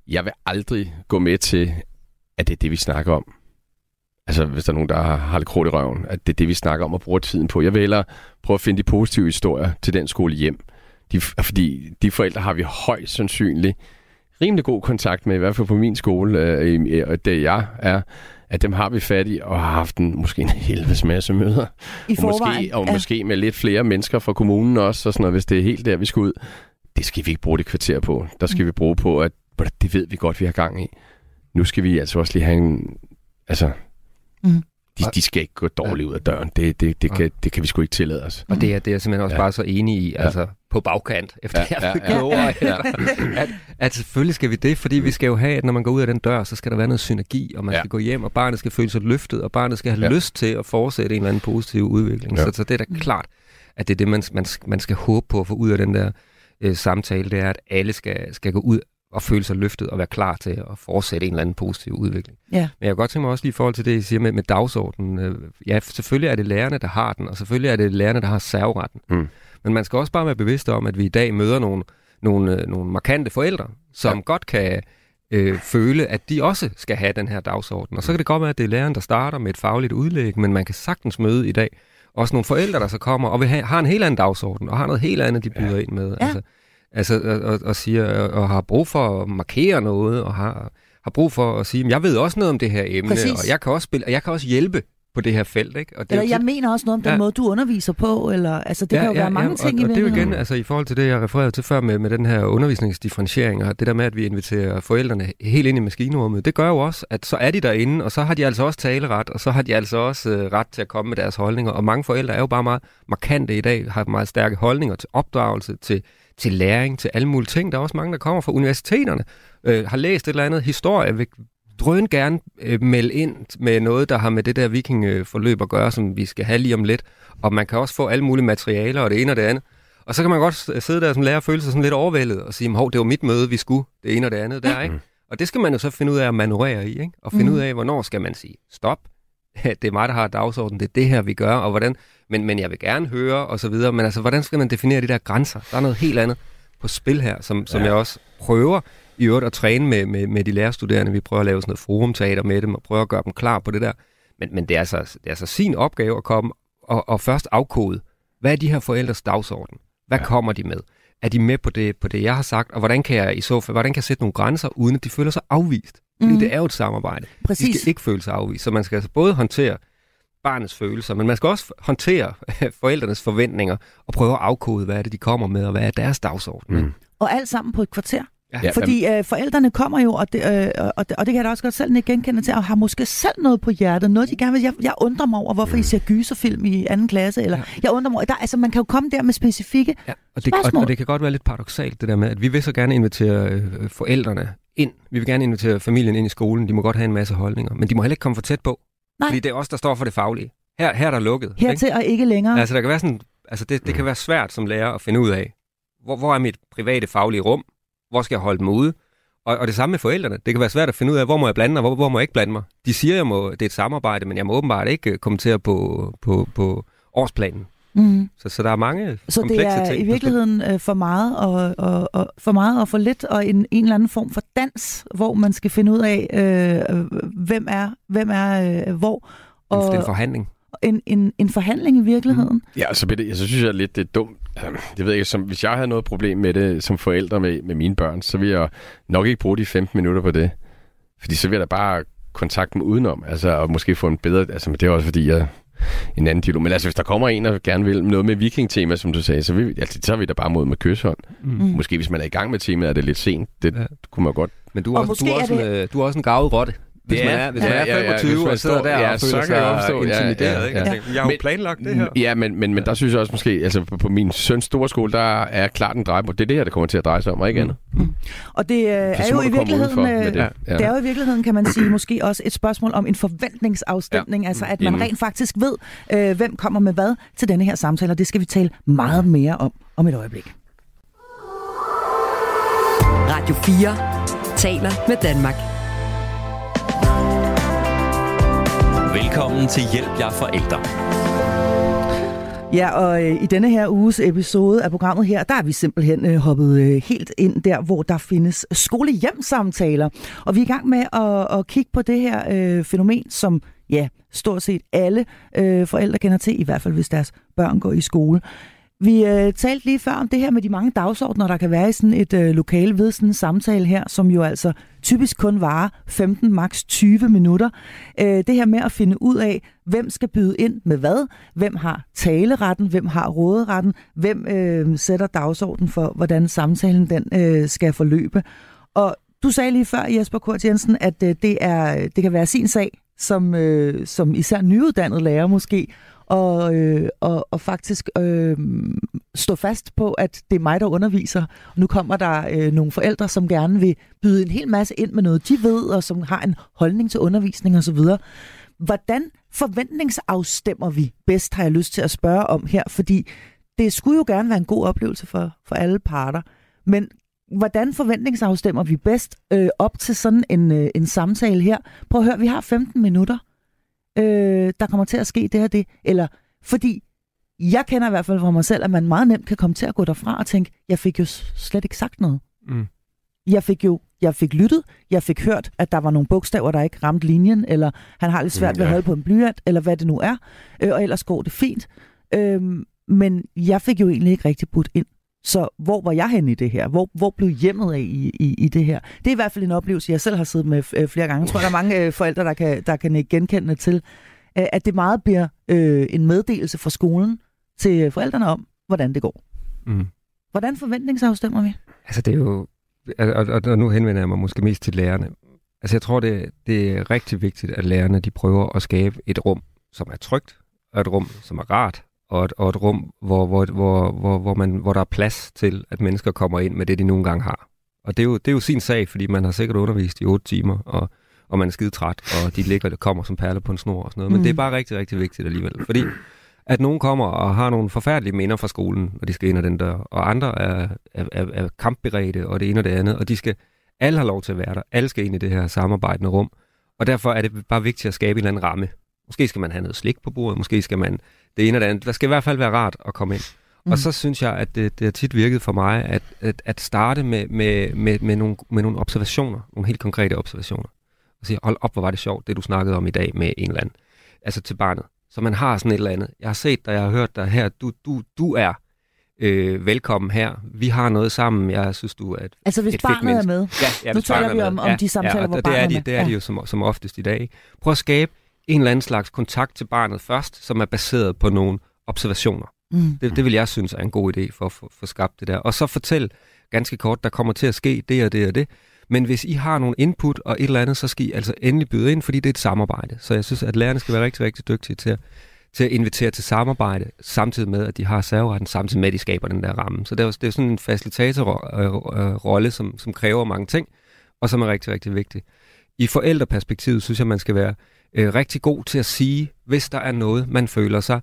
jeg vil aldrig gå med til, at det er det, vi snakker om. Altså, hvis der er nogen, der har lidt krudt i røven, at det er det, vi snakker om og bruger tiden på. Jeg vil hellere prøve at finde de positive historier til den skole hjem. De, fordi de forældre har vi højst sandsynligt rimelig god kontakt med, i hvert fald på min skole, øh, og det jeg er, at dem har vi fat i, og har haft en, måske en helvedes masse møder. I og måske, og ja. måske med lidt flere mennesker fra kommunen også, og sådan noget, hvis det er helt der, vi skal ud. Det skal vi ikke bruge det kvarter på. Der skal mm. vi bruge på, at det ved vi godt, vi har gang i. Nu skal vi altså også lige have en... Altså, mm. De, de skal ikke gå dårligt ud af døren. Det, det, det, kan, det kan vi sgu ikke tillade os. Og det er, det er simpelthen også ja. bare så enig i. Altså, ja på bagkant, efter ja, jeg ja, ja, ja. at, at selvfølgelig skal vi det, fordi vi skal jo have, at når man går ud af den dør, så skal der være noget synergi, og man ja. skal gå hjem, og barnet skal føle sig løftet, og barnet skal have ja. lyst til at fortsætte en eller anden positiv udvikling. Ja. Så, så det er da klart, at det er det, man, man, man skal håbe på at få ud af den der øh, samtale, det er, at alle skal, skal gå ud og føle sig løftet og være klar til at fortsætte en eller anden positiv udvikling. Ja. Men jeg kan godt tænke mig også lige i forhold til det, I siger med, med dagsordenen. Øh, ja, selvfølgelig er det lærerne, der har den, og selvfølgelig er det lærerne, der har serveretten. Mm. Men man skal også bare være bevidst om, at vi i dag møder nogle, nogle, øh, nogle markante forældre, som ja. godt kan øh, føle, at de også skal have den her dagsorden. Og så kan det godt være, at det er læreren, der starter med et fagligt udlæg, men man kan sagtens møde i dag også nogle forældre, der så kommer og vil have, har en helt anden dagsorden, og har noget helt andet, de byder ja. ind med. Ja. Altså, altså og, og, og, siger, og har brug for at markere noget, og har, har brug for at sige, at jeg ved også noget om det her emne, Præcis. og jeg kan også spille, og jeg kan også hjælpe på det her felt. Ikke? Og det eller jeg tit... mener også noget om den ja. måde, du underviser på, eller altså det ja, kan jo ja, være mange ja, ting og, i og det er jo igen, altså i forhold til det, jeg refererede til før med, med den her undervisningsdifferentiering, og det der med, at vi inviterer forældrene helt ind i maskinrummet, det gør jo også, at så er de derinde, og så har de altså også taleret, og så har de altså også øh, ret til at komme med deres holdninger, og mange forældre er jo bare meget markante i dag, har meget stærke holdninger til opdragelse, til, til læring, til alle mulige ting. Der er også mange, der kommer fra universiteterne, øh, har læst et eller andet historie, vil, drøn gerne øh, melde ind med noget, der har med det der vikingforløb at gøre, som vi skal have lige om lidt. Og man kan også få alle mulige materialer, og det ene og det andet. Og så kan man godt sidde der som lærer og føle sig sådan lidt overvældet og sige, hov, det var mit møde, vi skulle, det ene og det andet der, ikke? Og det skal man jo så finde ud af at manøvrere i, ikke? Og finde mm. ud af, hvornår skal man sige, stop, det er mig, der har dagsordenen, det er det her, vi gør, og hvordan, men, men jeg vil gerne høre, og så videre, men altså, hvordan skal man definere de der grænser? Der er noget helt andet på spil her, som, som ja. jeg også prøver i øvrigt at træne med, med, med de lærerstuderende. Vi prøver at lave sådan noget forumteater med dem, og prøver at gøre dem klar på det der. Men, men det, er altså, det er altså sin opgave at komme og, og først afkode, hvad er de her forældres dagsorden? Hvad ja. kommer de med? Er de med på det, på det, jeg har sagt? Og hvordan kan jeg i så fald, hvordan kan jeg sætte nogle grænser, uden at de føler sig afvist? Fordi mm. det er jo et samarbejde. Præcis. De skal ikke føle sig afvist. Så man skal altså både håndtere barnets følelser, men man skal også håndtere forældrenes forventninger og prøve at afkode, hvad er det, de kommer med, og hvad er deres dagsorden. Mm. Og alt sammen på et kvarter. Ja, Fordi øh, forældrene kommer jo, og det, øh, og, det, og det kan jeg da også godt selv genkende til, og har måske selv noget på hjertet, noget de gerne vil. Jeg, jeg undrer mig over, hvorfor I ser gyserfilm i anden klasse, eller ja. jeg undrer mig der, altså man kan jo komme der med specifikke ja, og det, spørgsmål. Og, og det kan godt være lidt paradoxalt, det der med, at vi vil så gerne invitere øh, forældrene ind. Vi vil gerne invitere familien ind i skolen. De må godt have en masse holdninger, men de må heller ikke komme for tæt på. Nej. Fordi det er os, der står for det faglige. Her, her er der lukket. Hertil ikke? og ikke længere. Altså, der kan være sådan, altså det, det kan være svært som lærer at finde ud af, hvor, hvor er mit private faglige rum? Hvor skal jeg holde dem ude? Og, og det samme med forældrene. Det kan være svært at finde ud af, hvor må jeg blande mig, hvor, hvor må jeg ikke blande mig. De siger, at jeg må, det er et samarbejde, men jeg må åbenbart ikke øh, kommentere på, på, på årsplanen. Mm. Så, så der er mange Så det er ting, i virkeligheden øh, for meget og, og, og for meget og for lidt og en, en eller anden form for dans, hvor man skal finde ud af øh, hvem er hvem er øh, hvor. Og, det er en forhandling. En, en, en forhandling i virkeligheden. Mm. Ja, så, det, så synes jeg lidt, det er dumt. Jeg ved ikke, som, hvis jeg havde noget problem med det som forælder med, med mine børn, så vil jeg nok ikke bruge de 15 minutter på det. Fordi så vil jeg da bare kontakte dem udenom, altså, og måske få en bedre... Altså, det er også fordi, jeg en anden dialog. Men altså, hvis der kommer en, der gerne vil noget med viking-tema, som du sagde, så, vi, altså, så er vi da bare mod med kysshånd. Mm. Måske hvis man er i gang med temaet, er det lidt sent. Det, ja. kunne man godt. Men du er, også, du, er også det... en, øh, du er også en gavet rotte Hvis man er, hvis man er 25 ja, ja, og sidder der ja, og føler sig intimideret, ja, ja, ikke? Ja. Tænker, jeg har jo planlagt det her. Ja, men, men, men der synes jeg også måske, altså på min søns store skole, der er klart en dreje på. Det er det her, der kommer til at dreje sig om, og ikke andet. Mm. Og det øh, er jo i virkeligheden, øh, det. Ja. det er jo i virkeligheden, kan man sige, måske også et spørgsmål om en forventningsafstemning, ja. altså at man rent faktisk ved, øh, hvem kommer med hvad til denne her samtale, og det skal vi tale meget mere om om et øjeblik. Radio 4 taler med Danmark. Velkommen til Hjælp jer forældre. Ja, og øh, i denne her uges episode af programmet her, der er vi simpelthen øh, hoppet øh, helt ind der, hvor der findes skolehjemsamtaler. Og vi er i gang med at, at kigge på det her øh, fænomen, som ja, stort set alle øh, forældre kender til, i hvert fald hvis deres børn går i skole. Vi øh, talte lige før om det her med de mange dagsordner, der kan være i sådan et øh, lokale ved sådan en samtale her, som jo altså typisk kun varer 15, maks 20 minutter. Øh, det her med at finde ud af, hvem skal byde ind med hvad, hvem har taleretten, hvem har råderetten, hvem øh, sætter dagsordenen for, hvordan samtalen den øh, skal forløbe. Og du sagde lige før, Jesper Kurt Jensen, at øh, det, er, det kan være sin sag, som, øh, som især nyuddannet lærer måske, og, øh, og, og faktisk øh, stå fast på, at det er mig, der underviser. Og nu kommer der øh, nogle forældre, som gerne vil byde en hel masse ind med noget, de ved, og som har en holdning til undervisning osv. Hvordan forventningsafstemmer vi bedst, har jeg lyst til at spørge om her, fordi det skulle jo gerne være en god oplevelse for, for alle parter. Men hvordan forventningsafstemmer vi bedst øh, op til sådan en, øh, en samtale her? Prøv at høre, vi har 15 minutter øh, der kommer til at ske det her det. Eller fordi jeg kender i hvert fald fra mig selv, at man meget nemt kan komme til at gå derfra og tænke, jeg fik jo slet ikke sagt noget. Mm. Jeg fik jo jeg fik lyttet, jeg fik hørt, at der var nogle bogstaver, der ikke ramte linjen, eller han har lidt svært ved at holde på en blyant, eller hvad det nu er, øh, og ellers går det fint. Øh, men jeg fik jo egentlig ikke rigtig budt ind. Så hvor var jeg hen i det her? Hvor, hvor blev hjemmet af i, i, i det her? Det er i hvert fald en oplevelse, jeg selv har siddet med øh, flere gange. Jeg tror, der er mange øh, forældre, der kan, der kan genkende til, øh, at det meget bliver øh, en meddelelse fra skolen til forældrene om, hvordan det går. Mm. Hvordan forventningsafstemmer vi? Altså det er jo, og, og, og nu henvender jeg mig måske mest til lærerne. Altså jeg tror, det, det er rigtig vigtigt, at lærerne de prøver at skabe et rum, som er trygt, og et rum, som er rart, og et, og et rum, hvor, hvor, hvor, hvor, hvor, man, hvor der er plads til, at mennesker kommer ind med det, de nogle gange har. Og det er jo, det er jo sin sag, fordi man har sikkert undervist i otte timer, og, og man er skide træt, og de ligger der kommer som perler på en snor og sådan noget. Men mm. det er bare rigtig, rigtig vigtigt alligevel. Fordi at nogen kommer og har nogle forfærdelige minder fra skolen, når de skal ind ad den dør, og andre er, er, er, er kampberedte, og det ene og det andet, og de skal, alle har lov til at være der, alle skal ind i det her samarbejdende rum, og derfor er det bare vigtigt at skabe en eller anden ramme. Måske skal man have noget slik på bordet, måske skal man det ene og det andet. Der skal i hvert fald være rart at komme ind. Mm. Og så synes jeg, at det, det har tit virket for mig, at, at, at starte med, med, med, med, nogle, med nogle observationer, nogle helt konkrete observationer. Og sige, hold op, hvor var det sjovt, det du snakkede om i dag med en eller anden. Altså til barnet. Så man har sådan et eller andet. Jeg har set dig, jeg har hørt dig her. Du, du, du er øh, velkommen her. Vi har noget sammen. Jeg synes, du er et Altså hvis et barnet er med. Ja, ja nu taler vi om, om de samtaler, ja, hvor det er de, Det er de jo som, som oftest i dag. Prøv at skabe en eller anden slags kontakt til barnet først, som er baseret på nogle observationer. Mm. Det, det vil jeg synes er en god idé for at få skabt det der. Og så fortæl ganske kort, der kommer til at ske det og det og det. Men hvis I har nogle input og et eller andet, så skal I altså endelig byde ind, fordi det er et samarbejde. Så jeg synes, at lærerne skal være rigtig, rigtig dygtige til at, til at invitere til samarbejde, samtidig med, at de har serveretten, samtidig med, at de skaber den der ramme. Så det er, det er sådan en facilitatorrolle, som, som kræver mange ting, og som er rigtig, rigtig vigtig. I forældreperspektivet synes jeg, man skal være øh, rigtig god til at sige, hvis der er noget, man føler sig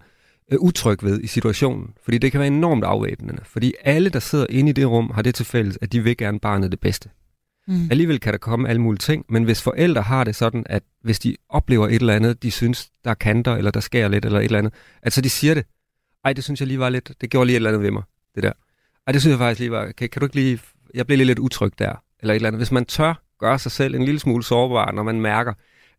øh, utryg ved i situationen. Fordi det kan være enormt afvæbnende. Fordi alle, der sidder inde i det rum, har det til fælles, at de vil gerne barnet det bedste. Mm. Alligevel kan der komme alle mulige ting, men hvis forældre har det sådan, at hvis de oplever et eller andet, de synes, der er kanter, eller der sker lidt, eller et eller andet, at så de siger det. Ej, det synes jeg lige var lidt, det gjorde lige et eller andet ved mig, det der. Ej, det synes jeg faktisk lige var, kan, kan du ikke lige, jeg blev lige lidt utryg der, eller et eller andet. Hvis man tør gøre sig selv en lille smule sårbar, når man mærker,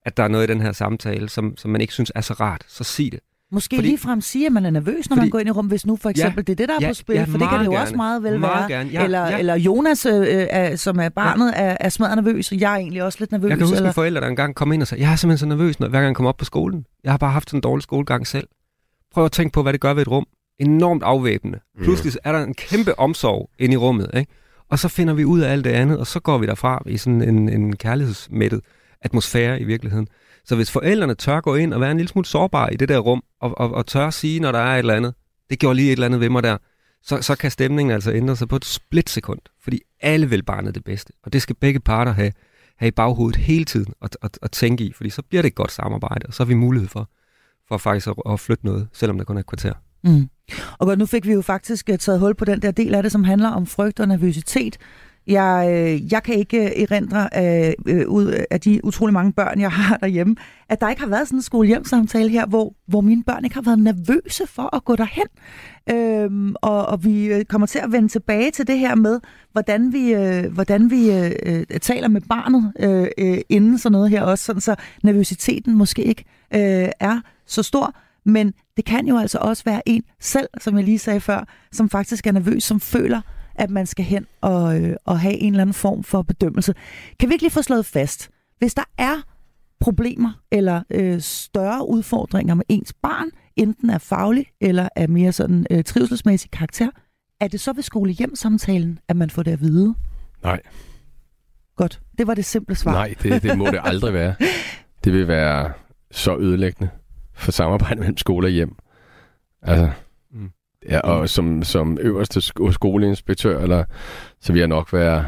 at der er noget i den her samtale, som, som man ikke synes er så rart, så sig det. Måske fordi, frem sige, at man er nervøs, når fordi, man går ind i rum, hvis nu for eksempel ja, det er det, der er ja, på spil, ja, for det kan det jo gerne, også meget vel meget være. Gerne, ja, eller, ja. eller Jonas, øh, er, som er barnet, ja. er, er smadret nervøs, og jeg er egentlig også lidt nervøs. Jeg kan huske eller... en forælder, der engang kom ind og sagde, jeg er simpelthen så nervøs, når, hver gang jeg kommer op på skolen. Jeg har bare haft sådan en dårlig skolegang selv. Prøv at tænke på, hvad det gør ved et rum. Enormt afvæbnende. Mm. Pludselig er der en kæmpe omsorg ind i rummet, ikke? Og så finder vi ud af alt det andet, og så går vi derfra i sådan en, en kærlighedsmættet atmosfære i virkeligheden. Så hvis forældrene tør gå ind og være en lille smule sårbare i det der rum, og, og, og tør sige, når der er et eller andet, det gjorde lige et eller andet ved mig der, så, så kan stemningen altså ændre sig på et splitsekund, fordi alle vil barnet det bedste. Og det skal begge parter have, have i baghovedet hele tiden at, at, tænke i, fordi så bliver det et godt samarbejde, og så har vi mulighed for, for faktisk at, at flytte noget, selvom det kun er et kvarter. Mm. Og godt, nu fik vi jo faktisk øh, taget hul på den der del af det, som handler om frygt og nervøsitet. Jeg, øh, jeg kan ikke øh, erindre af, ud af de utrolig mange børn, jeg har derhjemme, at der ikke har været sådan en skole-hjem-samtale her, hvor, hvor mine børn ikke har været nervøse for at gå derhen. Øhm, og, og vi kommer til at vende tilbage til det her med, hvordan vi, øh, hvordan vi øh, taler med barnet øh, inden sådan noget her også, sådan så nervøsiteten måske ikke øh, er så stor. Men det kan jo altså også være en selv, som jeg lige sagde før, som faktisk er nervøs, som føler, at man skal hen og, øh, og have en eller anden form for bedømmelse. Kan vi ikke lige få slået fast, hvis der er problemer eller øh, større udfordringer med ens barn, enten er faglig eller er mere sådan øh, trivselsmæssig karakter, er det så ved skole-hjem-samtalen, at man får det at vide? Nej. Godt. Det var det simple svar. Nej, det, det må det aldrig være. Det vil være så ødelæggende for samarbejde mellem skole og hjem. Altså. Ja, og som, som øverste skoleinspektør, eller, så vil jeg nok være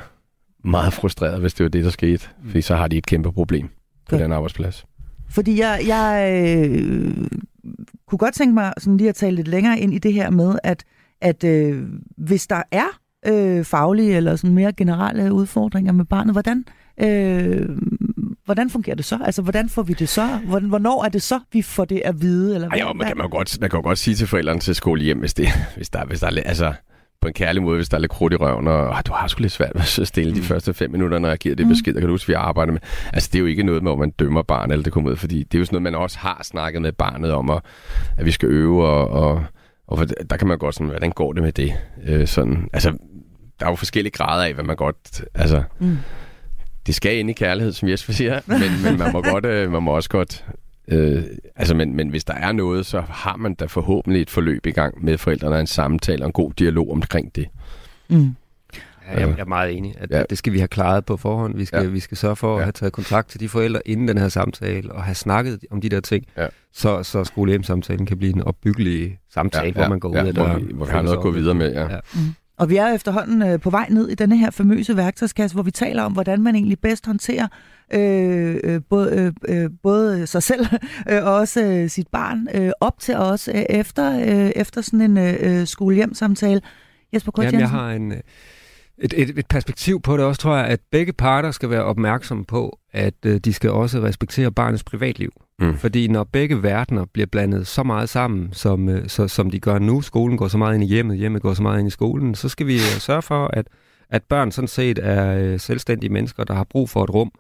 meget frustreret, hvis det var det, der skete. Mm. Fordi så har de et kæmpe problem på ja. den arbejdsplads. Fordi jeg, jeg øh, kunne godt tænke mig sådan lige at tale lidt længere ind i det her med, at, at øh, hvis der er øh, faglige eller sådan mere generelle udfordringer med barnet, hvordan, øh, hvordan fungerer det så? Altså, hvordan får vi det så? Hvornår er det så, vi får det at vide? Eller Ej, jo, man, kan man, godt, man kan jo godt sige til forældrene til skole hjem, hvis, det, hvis, der, hvis der er altså, på en kærlig måde, hvis der er lidt krudt i røven, og du har sgu lidt svært ved at stille mm. de første fem minutter, når jeg giver det mm. besked, der kan du huske, vi arbejder med. Altså, det er jo ikke noget med, hvor man dømmer barnet, eller det kommer ud, fordi det er jo sådan noget, man også har snakket med barnet om, at, at vi skal øve, og, og, og der kan man godt sådan, hvordan går det med det? Øh, sådan, altså, der er jo forskellige grader af, hvad man godt, altså, mm det skal ind i kærlighed, som Jesper siger, men, men man, må godt, øh, man må også godt... Øh, altså, men, men hvis der er noget, så har man da forhåbentlig et forløb i gang med forældrene, en samtale og en god dialog omkring det. Mm. Ja, jeg, jeg er meget enig. At ja. Det skal vi have klaret på forhånd. Vi skal, ja. vi skal sørge for ja. at have taget kontakt til de forældre inden den her samtale, og have snakket om de der ting, ja. så, så skole-hjem-samtalen kan blive en opbyggelig samtale, ja, ja, hvor man går ja, ud af der. Hvor vi, hvor vi har noget at gå videre med, ja. ja. Mm. Og vi er efterhånden øh, på vej ned i denne her famøse værktøjskasse, hvor vi taler om, hvordan man egentlig bedst håndterer øh, øh, både, øh, øh både sig selv øh, og også øh, sit barn øh, op til os øh, efter, øh, efter sådan en øh, skolehjemsamtale. Jesper Kort Jamen, jeg har en, øh, et, et, et perspektiv på det også, tror jeg, at begge parter skal være opmærksomme på, at øh, de skal også respektere barnets privatliv. Mm. Fordi når begge verdener bliver blandet så meget sammen, som, øh, så, som de gør nu, skolen går så meget ind i hjemmet, hjemmet går så meget ind i skolen, så skal vi øh, sørge for, at, at børn sådan set er øh, selvstændige mennesker, der har brug for et rum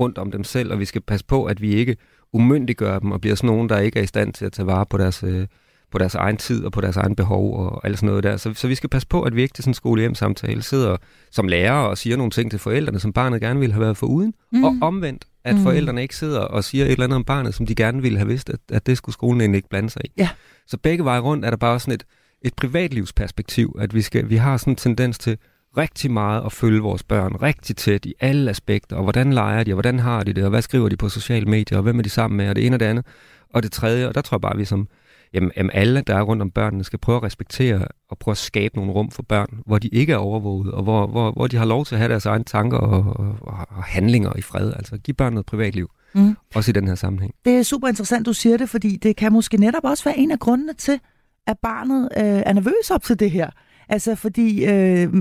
rundt om dem selv, og vi skal passe på, at vi ikke umyndiggør dem og bliver sådan nogen, der ikke er i stand til at tage vare på deres, øh, på deres egen tid og på deres egen behov og alt sådan noget der. Så, så vi skal passe på, at vi ikke til sådan en skole-hjem-samtale sidder som lærer og siger nogle ting til forældrene, som barnet gerne ville have været for uden, mm. og omvendt, at mm. forældrene ikke sidder og siger et eller andet om barnet, som de gerne ville have vidst, at, at det skulle skolen egentlig ikke blande sig i. Ja. Så begge veje rundt er der bare sådan et, et privatlivsperspektiv, at vi, skal, vi har sådan en tendens til rigtig meget at følge vores børn rigtig tæt i alle aspekter, og hvordan leger de, og hvordan har de det, og hvad skriver de på sociale medier, og hvem er de sammen med, og det ene og det andet. Og det tredje, og der tror jeg bare, vi som jamen, jamen alle, der er rundt om børnene, skal prøve at respektere og prøve at skabe nogle rum for børn, hvor de ikke er overvåget, og hvor, hvor, hvor de har lov til at have deres egne tanker og, og, og handlinger i fred. Altså give børn noget privatliv. Mm. Også i den her sammenhæng. Det er super interessant, du siger det, fordi det kan måske netop også være en af grundene til, at barnet øh, er nervøs op til det her. Altså fordi øh,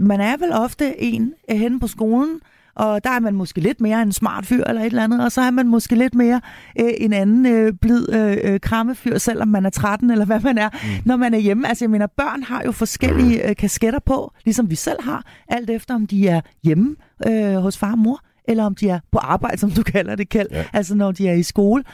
man er vel ofte en henne på skolen, og der er man måske lidt mere en smart fyr eller et eller andet, og så er man måske lidt mere øh, en anden øh, blid øh, øh krammefyr, selvom man er 13 eller hvad man er, mm. når man er hjemme. Altså jeg mener, børn har jo forskellige øh, kasketter på, ligesom vi selv har, alt efter om de er hjemme øh, hos far og mor, eller om de er på arbejde, som du kalder det, Kjeld, ja. altså når de er i skole.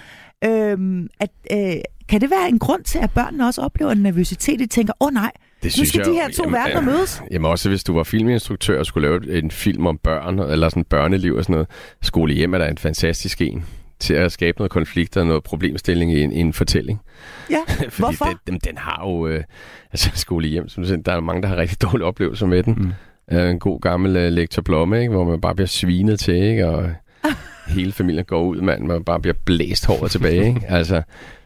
Øhm, at, øh, kan det være en grund til, at børnene også oplever en nervøsitet? De tænker, åh oh, nej, det nu skal jeg, de her to jamen, verdener mødes. Jamen også hvis du var filminstruktør og skulle lave en film om børn, eller sådan børneliv og sådan noget. Skole hjem er der en fantastisk en til at skabe noget konflikt og noget problemstilling i en, i en fortælling. Ja, Fordi hvorfor? Den, den, den har jo... Øh, altså skole hjem, som du der er mange, der har rigtig dårlige oplevelser med den. Mm. Øh, en god gammel øh, lektor Blomme, ikke, hvor man bare bliver svinet til, ikke? Og, hele familien går ud, mand, man bare bliver blæst håret tilbage. Ikke? Altså,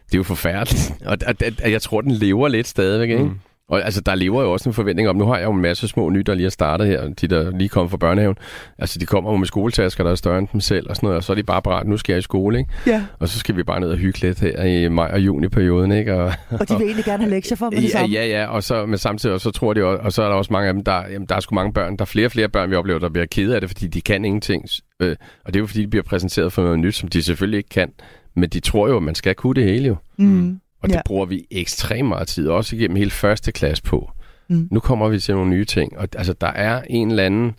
det er jo forfærdeligt. Og, og, og jeg tror, den lever lidt stadigvæk, ikke? Mm. Og altså, der lever jo også en forventning om, nu har jeg jo en masse små nye, der lige har startet her, de der lige kom fra børnehaven. Altså, de kommer jo med skoletasker, der er større end dem selv og sådan noget, og så er de bare parat, nu skal jeg i skole, ikke? Ja. Og så skal vi bare ned og hygge lidt her i maj og juni perioden, ikke? Og, og de vil egentlig gerne have lektier for det ja. Ja, ja, og så, men samtidig og så tror de også, og så er der også mange af dem, der, jamen, der er sgu mange børn, der er flere og flere børn, vi oplever, der bliver kede af det, fordi de kan ingenting. Øh, og det er jo fordi, de bliver præsenteret for noget nyt, som de selvfølgelig ikke kan. Men de tror jo, at man skal kunne det hele jo. Mm. Og det ja. bruger vi ekstremt meget tid, også igennem hele første klasse på. Mm. Nu kommer vi til nogle nye ting, og altså, der er en eller anden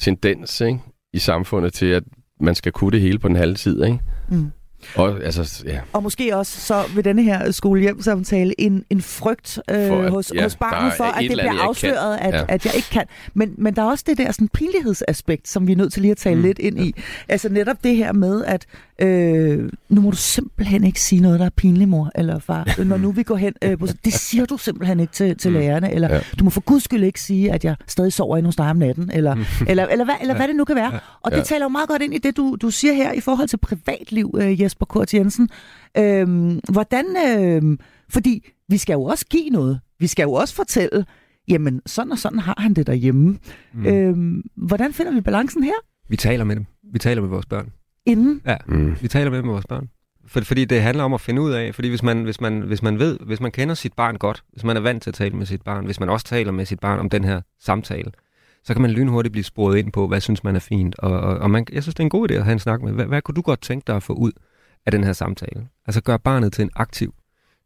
tendens ikke, i samfundet til, at man skal kunne det hele på den halve tid. Ikke? Mm. Og, altså, ja. og måske også så ved denne her skolehjemsamtale en, en frygt øh, for at, hos, ja, hos barnet for, at det bliver afsløret, at, ja. at jeg ikke kan. Men, men der er også det der sådan, pinlighedsaspekt, som vi er nødt til lige at tale mm. lidt ind i. Altså netop det her med, at øh, nu må du simpelthen ikke sige noget, der er pinligt, mor eller far. Når nu vi går hen øh, på det siger du simpelthen ikke til, til mm. lærerne. Eller ja. du må for guds skyld ikke sige, at jeg stadig sover inde hos dig om natten. Eller, eller, eller, hvad, eller ja. hvad det nu kan være. Og det ja. taler jo meget godt ind i det, du, du siger her i forhold til privatliv, øh, Jesper Kurt Jensen. Øh, hvordan... Øh, fordi vi skal jo også give noget. Vi skal jo også fortælle, jamen sådan og sådan har han det derhjemme. Mm. Øh, hvordan finder vi balancen her? Vi taler med dem. Vi taler med vores børn inden. Ja, mm. vi taler med, med vores børn. For, fordi det handler om at finde ud af, fordi hvis man, hvis, man, hvis man ved, hvis man kender sit barn godt, hvis man er vant til at tale med sit barn, hvis man også taler med sit barn om den her samtale, så kan man lynhurtigt blive sporet ind på, hvad synes man er fint. Og, og, og man, jeg synes, det er en god idé at have en snak med. Hvad, hvad kunne du godt tænke dig at få ud af den her samtale? Altså gøre barnet til en aktiv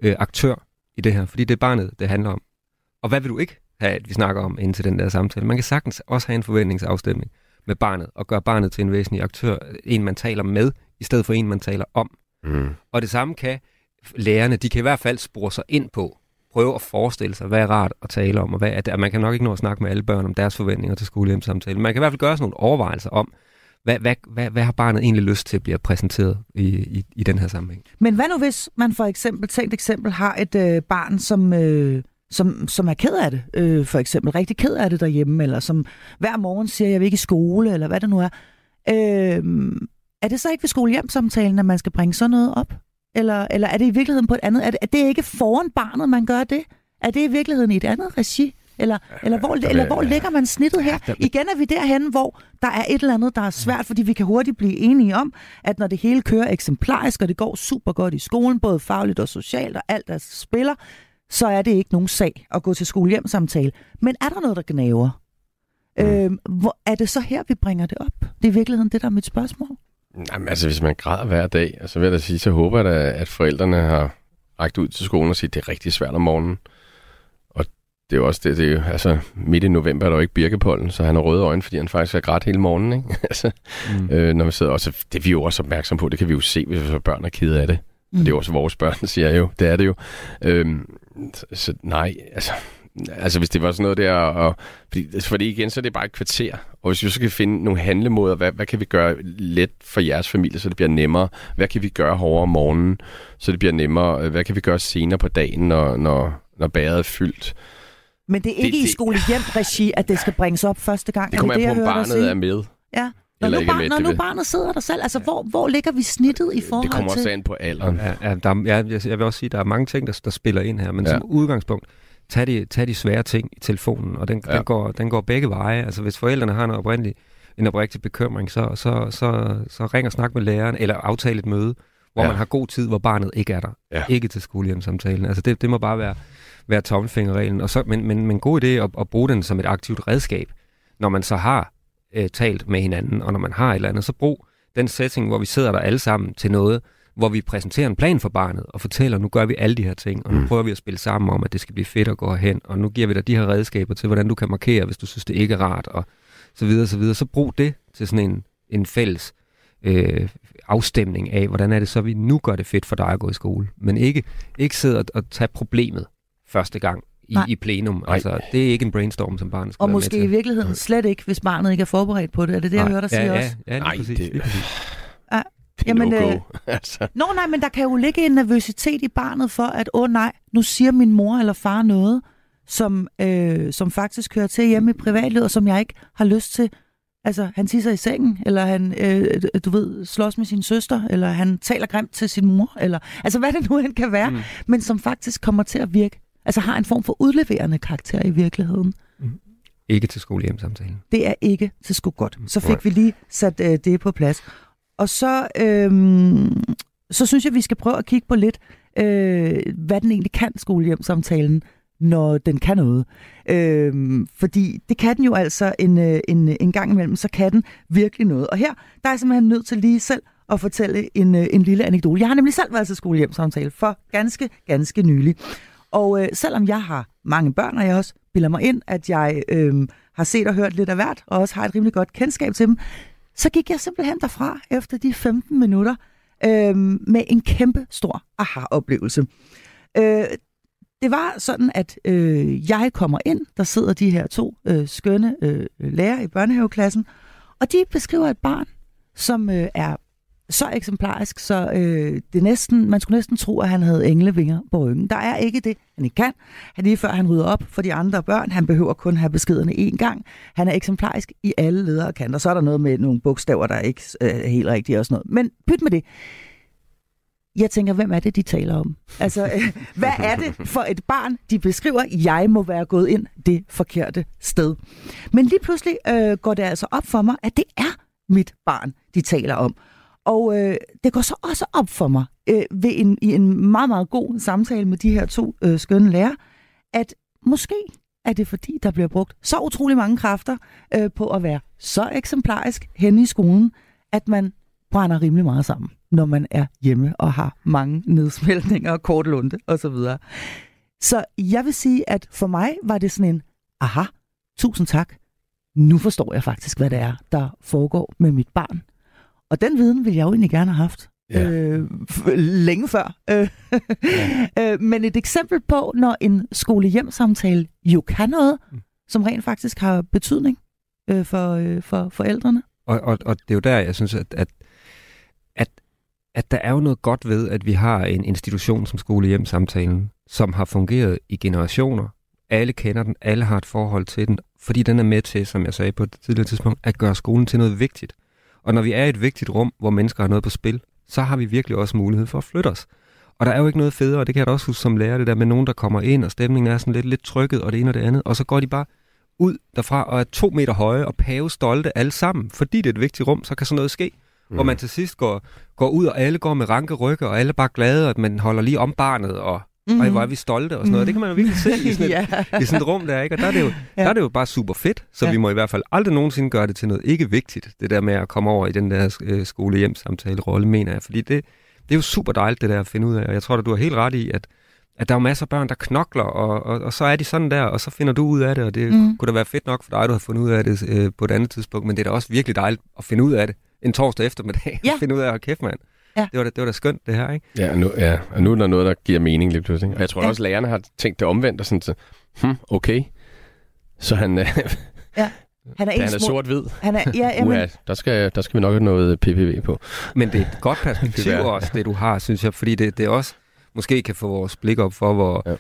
øh, aktør i det her, fordi det er barnet, det handler om. Og hvad vil du ikke have, at vi snakker om inden til den der samtale? Man kan sagtens også have en forventningsafstemning med barnet, og gøre barnet til en væsentlig aktør, en man taler med, i stedet for en man taler om. Mm. Og det samme kan lærerne, de kan i hvert fald spore sig ind på, prøve at forestille sig, hvad er rart at tale om, og hvad er det, man kan nok ikke nå at snakke med alle børn om deres forventninger til skolehjemsamtale. Man kan i hvert fald gøre sådan nogle overvejelser om, hvad, hvad, hvad, hvad har barnet egentlig lyst til at blive præsenteret i, i, i den her sammenhæng? Men hvad nu hvis man for eksempel, tænkt eksempel, har et øh, barn, som øh, som, som er ked af det, øh, for eksempel rigtig ked af det derhjemme, eller som hver morgen siger, jeg vil ikke i skole, eller hvad det nu er. Øh, er det så ikke ved skolehjemsamtalen, at man skal bringe sådan noget op? Eller, eller er det i virkeligheden på et andet? Er det, er det ikke foran barnet, man gør det? Er det i virkeligheden i et andet regi? Eller, eller, hvor, eller hvor ligger man snittet her? Igen er vi derhen, hvor der er et eller andet, der er svært, fordi vi kan hurtigt blive enige om, at når det hele kører eksemplarisk, og det går super godt i skolen, både fagligt og socialt, og alt der spiller, så er det ikke nogen sag at gå til skolehjemsamtale. Men er der noget, der gnaver? Mm. Øh, hvor, er det så her, vi bringer det op? Det er i virkeligheden det, der er mit spørgsmål. Jamen altså, hvis man græder hver dag, så vil jeg da sige, så håber jeg da, at forældrene har rækket ud til skolen og sagt, at det er rigtig svært om morgenen. Og det er jo også det, det er jo, altså midt i november er der jo ikke birkepollen, så han har røde øjne, fordi han faktisk har grædt hele morgenen, ikke? altså, mm. øh, når vi sidder også, det er vi jo også opmærksom på, det kan vi jo se, hvis børn er kede af det. Mm. Og det er også vores børn, siger jeg jo. Det er det jo. Øhm, så nej, altså... Altså hvis det var sådan noget der, og, fordi, fordi igen, så er det bare et kvarter. Og hvis vi så kan finde nogle handlemåder, hvad, hvad kan vi gøre let for jeres familie, så det bliver nemmere? Hvad kan vi gøre hårdere om morgenen, så det bliver nemmere? Hvad kan vi gøre senere på dagen, når, når, når bæret er fyldt? Men det er ikke det, i skole hjem regi, at det skal bringes op første gang. Det kommer an på, om barnet er med. Ja. Når, nu, bar- når nu barnet sidder der selv, altså ja. hvor, hvor ligger vi snittet i forhold til... Det kommer også an på alderen. Ja, ja, der, ja, jeg vil også sige, at der er mange ting, der, der spiller ind her, men ja. som udgangspunkt, tag de, tag de svære ting i telefonen, og den, ja. den, går, den går begge veje. Altså hvis forældrene har en oprindelig, en oprigtig bekymring, så, så, så, så ring og snak med læreren, eller aftale et møde, hvor ja. man har god tid, hvor barnet ikke er der. Ja. Ikke til skolehjemsamtalen. Altså det, det må bare være, være tommelfingerreglen. Og så, men, men, men god idé at, at bruge den som et aktivt redskab, når man så har øh, talt med hinanden, og når man har et eller andet, så brug den setting, hvor vi sidder der alle sammen til noget, hvor vi præsenterer en plan for barnet og fortæller, nu gør vi alle de her ting, og nu mm. prøver vi at spille sammen om, at det skal blive fedt at gå hen, og nu giver vi dig de her redskaber til, hvordan du kan markere, hvis du synes, det ikke er rart, og så videre, så videre. Så brug det til sådan en, en fælles øh, afstemning af, hvordan er det så, vi nu gør det fedt for dig at gå i skole. Men ikke, ikke sidde og, og tage problemet første gang i, i plenum. Nej. Altså, det er ikke en brainstorm, som barnet skal Og måske i virkeligheden slet ikke, hvis barnet ikke er forberedt på det. Er det det, jeg hører dig sige ja, også? Ja, ja, nej, præcis. Det... Ja. Jamen, no øh, altså. Nå nej, men der kan jo ligge en nervøsitet i barnet for, at åh oh, nej, nu siger min mor eller far noget, som, øh, som faktisk hører til hjemme i privatlivet, og som jeg ikke har lyst til, Altså, han tisser i sengen, eller han, øh, du ved, slås med sin søster, eller han taler grimt til sin mor, eller altså hvad det nu end kan være, mm. men som faktisk kommer til at virke, altså har en form for udleverende karakter i virkeligheden. Mm. Ikke til skolehjemsamtalen. Det er ikke til sko godt. Så fik vi lige sat øh, det på plads. Og så, øh, så synes jeg, vi skal prøve at kigge på lidt, øh, hvad den egentlig kan, skolehjemsamtalen, når den kan noget. Øhm, fordi det kan den jo altså en, øh, en, øh, en gang imellem, så kan den virkelig noget. Og her, der er jeg simpelthen nødt til lige selv at fortælle en, øh, en lille anekdote. Jeg har nemlig selv været til skolehjemsamtale for ganske, ganske nylig. Og øh, selvom jeg har mange børn, og jeg også bilder mig ind, at jeg øh, har set og hørt lidt af hvert, og også har et rimelig godt kendskab til dem, så gik jeg simpelthen derfra efter de 15 minutter øh, med en kæmpe stor aha-oplevelse. Øh, det var sådan, at øh, jeg kommer ind, der sidder de her to øh, skønne øh, lærere i børnehaveklassen, og de beskriver et barn, som øh, er så eksemplarisk, så øh, det næsten, man skulle næsten tro, at han havde englevinger på ryggen. Der er ikke det, han ikke kan. Han lige før han rydder op for de andre børn. Han behøver kun have beskederne én gang. Han er eksemplarisk i alle ledere og kanter. Så er der noget med nogle bogstaver, der ikke øh, er helt rigtige og sådan noget. Men pyt med det. Jeg tænker, hvem er det, de taler om? Altså, øh, hvad er det for et barn, de beskriver, jeg må være gået ind det forkerte sted? Men lige pludselig øh, går det altså op for mig, at det er mit barn, de taler om. Og øh, det går så også op for mig øh, ved en, i en meget, meget god samtale med de her to øh, skønne lærer, at måske er det fordi, der bliver brugt så utrolig mange kræfter øh, på at være så eksemplarisk henne i skolen, at man brænder rimelig meget sammen, når man er hjemme og har mange nedsmeltninger og kort lunde osv. Så, så jeg vil sige, at for mig var det sådan en, aha, tusind tak, nu forstår jeg faktisk, hvad det er, der foregår med mit barn. Og den viden vil jeg jo egentlig gerne have haft. Ja. Øh, længe før. Øh, ja. øh, men et eksempel på, når en skole-hjem-samtale jo kan noget, mm. som rent faktisk har betydning øh, for, øh, for forældrene. Og, og, og det er jo der, jeg synes, at, at, at der er jo noget godt ved, at vi har en institution som skole-hjem-samtalen, som har fungeret i generationer. Alle kender den, alle har et forhold til den, fordi den er med til, som jeg sagde på et tidligere tidspunkt, at gøre skolen til noget vigtigt. Og når vi er i et vigtigt rum, hvor mennesker har noget på spil, så har vi virkelig også mulighed for at flytte os. Og der er jo ikke noget federe, og det kan jeg da også huske som lærer, det der med nogen, der kommer ind, og stemningen er sådan lidt, lidt trykket, og det ene og det andet, og så går de bare ud derfra og er to meter høje og pave stolte alle sammen, fordi det er et vigtigt rum, så kan sådan noget ske. Mm. Hvor man til sidst går, går ud, og alle går med ranke rygge, og alle bare glade, og man holder lige om barnet, og mm. og hvor er vi stolte og sådan noget. Mm. Det kan man jo virkelig se i sådan, et, ja. i sådan et rum der, ikke? Og der er, det jo, ja. der er det jo bare super fedt, så ja. vi må i hvert fald aldrig nogensinde gøre det til noget ikke vigtigt, det der med at komme over i den der øh, skole-hjem-samtale-rolle, mener jeg. Fordi det, det er jo super dejligt, det der at finde ud af, og jeg tror, at du har helt ret i, at at der er masser af børn, der knokler, og, og, og så er de sådan der, og så finder du ud af det, og det mm. kunne da være fedt nok for dig, at du har fundet ud af det øh, på et andet tidspunkt, men det er da også virkelig dejligt at finde ud af det en torsdag eftermiddag, ja. at finde ud af, at kæft mand, Ja. Det, var da, det var da skønt, det her, ikke? Ja, og nu, ja, og nu er der noget, der giver mening lige pludselig. Og jeg tror ja. også, lærerne har tænkt det omvendt, og sådan så, hm, okay. Så han, ja. Han er, han er sort-hvid. Han er, ja, jamen... Uha, der, skal, der skal vi nok have noget PPV på. Men det er et godt perspektiv også, det du har, synes jeg, fordi det, det også måske kan få vores blik op for, hvor, ja.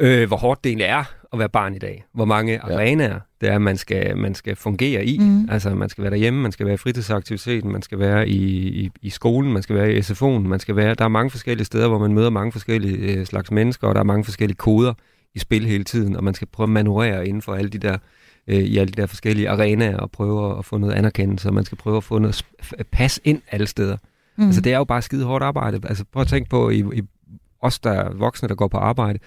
øh, hvor hårdt det egentlig er at være barn i dag. Hvor mange ja. arenaer det er, man skal, man skal fungere i. Mm. Altså, man skal være derhjemme, man skal være i fritidsaktiviteten, man skal være i, i, i skolen, man skal være i SFO'en, man skal være... Der er mange forskellige steder, hvor man møder mange forskellige øh, slags mennesker, og der er mange forskellige koder i spil hele tiden, og man skal prøve at manøvrere inden for alle de der øh, i alle de der forskellige arenaer og prøve at få noget anerkendelse, og man skal prøve at få noget pas ind alle steder. Mm. Altså, det er jo bare skide hårdt arbejde. Altså, prøv at tænke på, i, i os, der er voksne, der går på arbejde,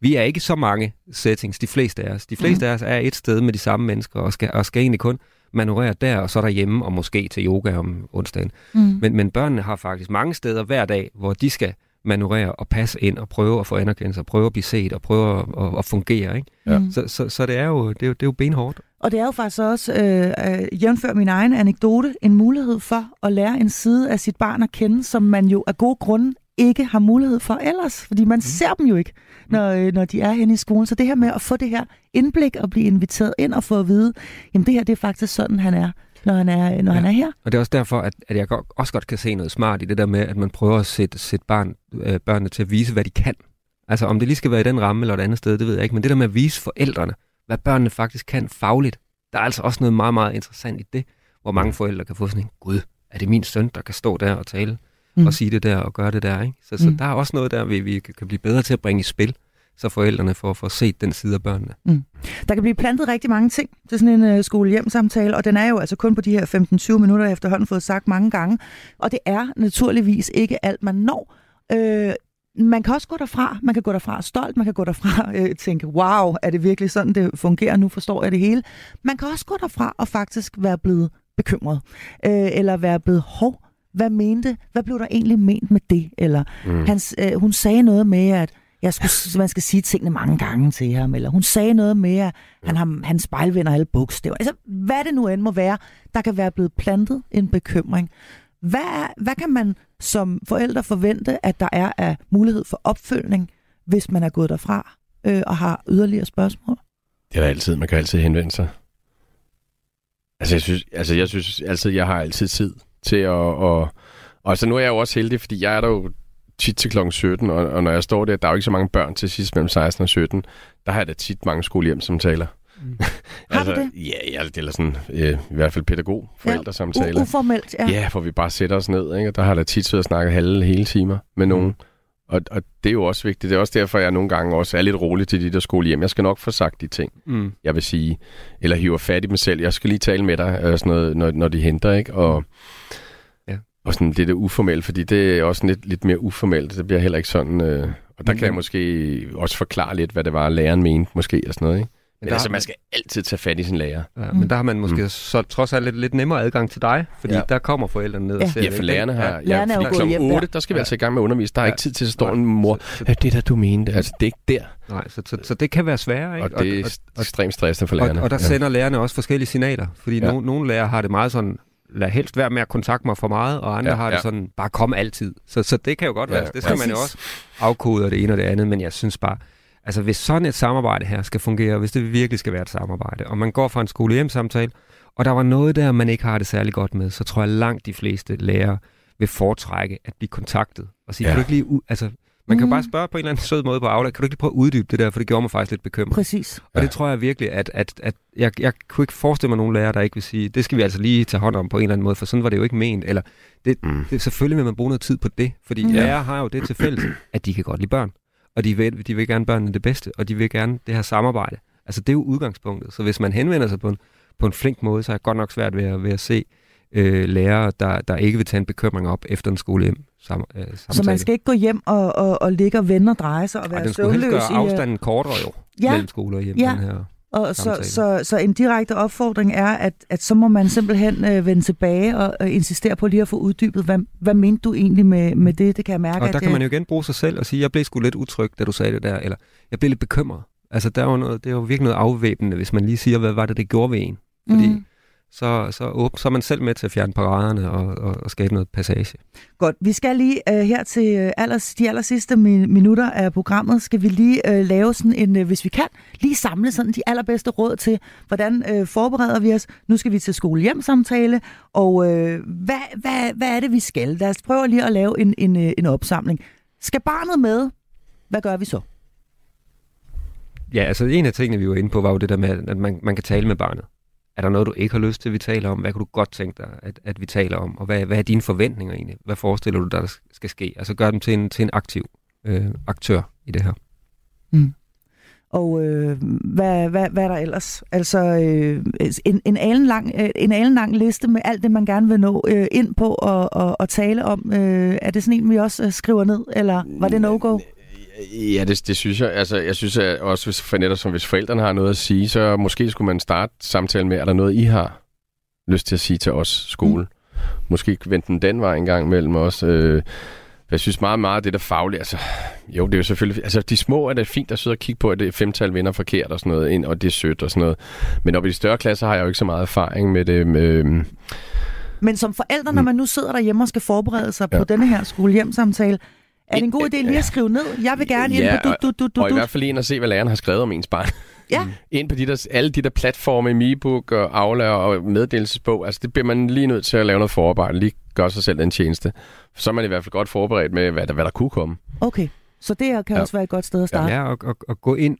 vi er ikke så mange settings, de fleste af os. De fleste mm. af os er et sted med de samme mennesker, og skal, og skal egentlig kun manøvrere der, og så derhjemme, og måske til yoga om onsdagen. Mm. Men, men børnene har faktisk mange steder hver dag, hvor de skal manøvrere og passe ind og prøve at få anerkendelse og prøve at blive set og prøve at, at, at fungere. Ikke? Ja. Så, så, så det, er jo, det, er jo, det er jo benhårdt. Og det er jo faktisk også, øh, øh, jævnfør min egen anekdote, en mulighed for at lære en side af sit barn at kende, som man jo af gode grunde ikke har mulighed for ellers, fordi man mm. ser dem jo ikke, når, øh, når de er henne i skolen. Så det her med at få det her indblik og blive inviteret ind og få at vide, jamen det her det er faktisk sådan, han er når han er, når ja. han er her. Og det er også derfor, at, at jeg også godt kan se noget smart i det der med, at man prøver at sætte, sætte barn, øh, børnene til at vise, hvad de kan. Altså om det lige skal være i den ramme eller et andet sted, det ved jeg ikke, men det der med at vise forældrene, hvad børnene faktisk kan fagligt, Der er altså også noget meget, meget interessant i det, hvor mange forældre kan få sådan en, gud, er det min søn, der kan stå der og tale mm. og sige det der og gøre det der, ikke? Så, så mm. der er også noget der, vi, vi kan blive bedre til at bringe i spil så forældrene får, får set den side af børnene. Mm. Der kan blive plantet rigtig mange ting til sådan en uh, skole-hjem-samtale, og den er jo altså kun på de her 15-20 minutter efterhånden fået sagt mange gange, og det er naturligvis ikke alt, man når. Øh, man kan også gå derfra. Man kan gå derfra stolt. Man kan gå derfra og øh, tænke, wow, er det virkelig sådan, det fungerer? Nu forstår jeg det hele. Man kan også gå derfra og faktisk være blevet bekymret. Øh, eller være blevet, hov, hvad mente, hvad blev der egentlig ment med det? Eller mm. hans, øh, hun sagde noget med, at jeg skulle, man skal sige tingene mange gange til ham, eller hun sagde noget med, at han, har, han spejlvender alle bogstaver. Altså, hvad det nu end må være, der kan være blevet plantet en bekymring. Hvad, hvad kan man som forældre forvente, at der er af mulighed for opfølgning, hvis man er gået derfra øh, og har yderligere spørgsmål? Det er der altid. Man kan altid henvende sig. Altså, jeg synes, altså, jeg synes altid, jeg har altid tid til at... Og, og så nu er jeg jo også heldig, fordi jeg er der jo tit til klokken 17, og, og når jeg står der, der er jo ikke så mange børn til sidst mellem 16 og 17, der har jeg da tit mange skolehjem, som taler. Mm. har altså, du det? Ja, ja, det er sådan, øh, i hvert fald pædagog forældresamtaler. Ja, uformelt, ja. Ja, hvor vi bare sætter os ned, ikke? og der har der tit siddet og snakket halve hele timer med nogen. Mm. Og, og det er jo også vigtigt. Det er også derfor, jeg nogle gange også er lidt rolig til de der skolehjem. Jeg skal nok få sagt de ting, mm. jeg vil sige. Eller hiver fat i mig selv. Jeg skal lige tale med dig, øh, sådan noget, når, når de henter. ikke Og og sådan det der uformelt, fordi det er også lidt, lidt mere uformelt. Det bliver heller ikke sådan... Øh, og der kan jeg måske også forklare lidt, hvad det var, læreren mente, måske, og sådan noget, ikke? Men, men altså, man skal altid tage fat i sin lærer. Ja, mm. Men der har man måske mm. så trods alt lidt, lidt nemmere adgang til dig, fordi ja. der kommer forældrene ned ja. og ser Ja, for lærerne har... Ja, lærerne ja, kl. 8, der skal vi ja. altså i gang med at undervise. Der er ja. ikke tid til, at stå en mor. Så, så, det der, du mente. Altså, det er ikke der. Nej, så, så, så det kan være sværere, ikke? Og det er og, og, ekstremt stressende for lærerne. Og, og der ja. sender lærerne også forskellige signaler, fordi ja. no, nogle lærere har det meget sådan, lad helst være med at kontakte mig for meget, og andre ja, har det ja. sådan, bare kom altid. Så, så det kan jo godt ja, være, det skal præcis. man jo også afkode det ene og det andet, men jeg synes bare, altså hvis sådan et samarbejde her skal fungere, hvis det virkelig skal være et samarbejde, og man går fra en skole-hjem-samtale, og der var noget der, man ikke har det særlig godt med, så tror jeg langt de fleste lærere vil foretrække at blive kontaktet og sige, ja. kan du ikke lige, altså man kan mm. bare spørge på en eller anden sød måde på Aula, kan du ikke lige prøve at uddybe det der, for det gjorde mig faktisk lidt bekymret. Præcis. Og ja. det tror jeg virkelig, at, at, at jeg, jeg kunne ikke forestille mig nogen lærer, der ikke vil sige, det skal vi altså lige tage hånd om på en eller anden måde, for sådan var det jo ikke ment. Eller det, mm. det, selvfølgelig vil man bruge noget tid på det, fordi mm. lærere har jo det til fælles, at de kan godt lide børn. Og de vil, de vil gerne børnene det bedste, og de vil gerne det her samarbejde. Altså det er jo udgangspunktet. Så hvis man henvender sig på en, på en flink måde, så er jeg godt nok svært ved at, ved at se øh, lærere, der, der ikke vil tage en bekymring op efter en skolehjem sam, øh, samtale. Så man skal ikke gå hjem og, og, og ligge og vende og dreje sig og være søvnløs? den skulle helst gøre afstanden kortere jo, ja. mellem skole og hjem. Ja. Den her og så, så, så en direkte opfordring er, at, at så må man simpelthen øh, vende tilbage og øh, insistere på lige at få uddybet, hvad, hvad mente du egentlig med, med det? Det kan jeg mærke. Og der at, kan man jo igen bruge sig selv og sige, jeg blev sgu lidt utryg, da du sagde det der, eller jeg blev lidt bekymret. Altså, der er jo noget, det er jo virkelig noget afvæbnende, hvis man lige siger, hvad var det, det gjorde ved en. Fordi mm så, så, åb, så er man selv med til at fjerne paraderne og, og, og skabe noget passage. Godt. Vi skal lige uh, her til uh, allers, de aller sidste min, minutter af programmet, skal vi lige uh, lave sådan en, uh, hvis vi kan, lige samle sådan de allerbedste råd til, hvordan uh, forbereder vi os. Nu skal vi til skole-hjem-samtale, og uh, hvad, hvad, hvad er det, vi skal? Lad os prøve lige at lave en, en, en opsamling. Skal barnet med? Hvad gør vi så? Ja, altså en af tingene, vi var inde på, var jo det der med, at man, man kan tale med barnet. Er der noget, du ikke har lyst til, at vi taler om? Hvad kunne du godt tænke dig, at, at vi taler om? Og hvad, hvad er dine forventninger egentlig? Hvad forestiller du dig, der skal ske? Altså gør dem til en, til en aktiv øh, aktør i det her. Mm. Og øh, hvad, hvad, hvad er der ellers? Altså øh, en, en, alen lang, øh, en alen lang liste med alt det, man gerne vil nå øh, ind på og, og, og tale om. Øh, er det sådan en, vi også øh, skriver ned, eller var det no-go? Ja, det, det synes jeg. Altså, jeg synes at også, hvis, for netop som hvis forældrene har noget at sige, så måske skulle man starte samtalen med, er der noget, I har lyst til at sige til os, skole? Mm. Måske vente den den vej en gang mellem os. Øh, jeg synes meget, meget det der faglige, altså, jo, det er jo selvfølgelig, altså de små er det fint at sidde og kigge på, at det femtal vinder forkert og sådan noget, ind, og det er sødt og sådan noget. Men op i de større klasser har jeg jo ikke så meget erfaring med det. Med, men som forældre, når mm. man nu sidder derhjemme og skal forberede sig ja. på denne her skolehjemsamtale, er det en god idé lige at skrive ned? Jeg vil gerne ja, ind på du, du, du, du, og i hvert fald ind og se, hvad læreren har skrevet om ens barn. Ja. ind på de der, alle de der platforme, MeBook og Aula og meddelelsesbog, altså det bliver man lige nødt til at lave noget forarbejde, lige gøre sig selv den tjeneste. For så er man i hvert fald godt forberedt med, hvad der, hvad der kunne komme. Okay, så det kan ja. også være et godt sted at starte. Ja, og, og, og gå, ind,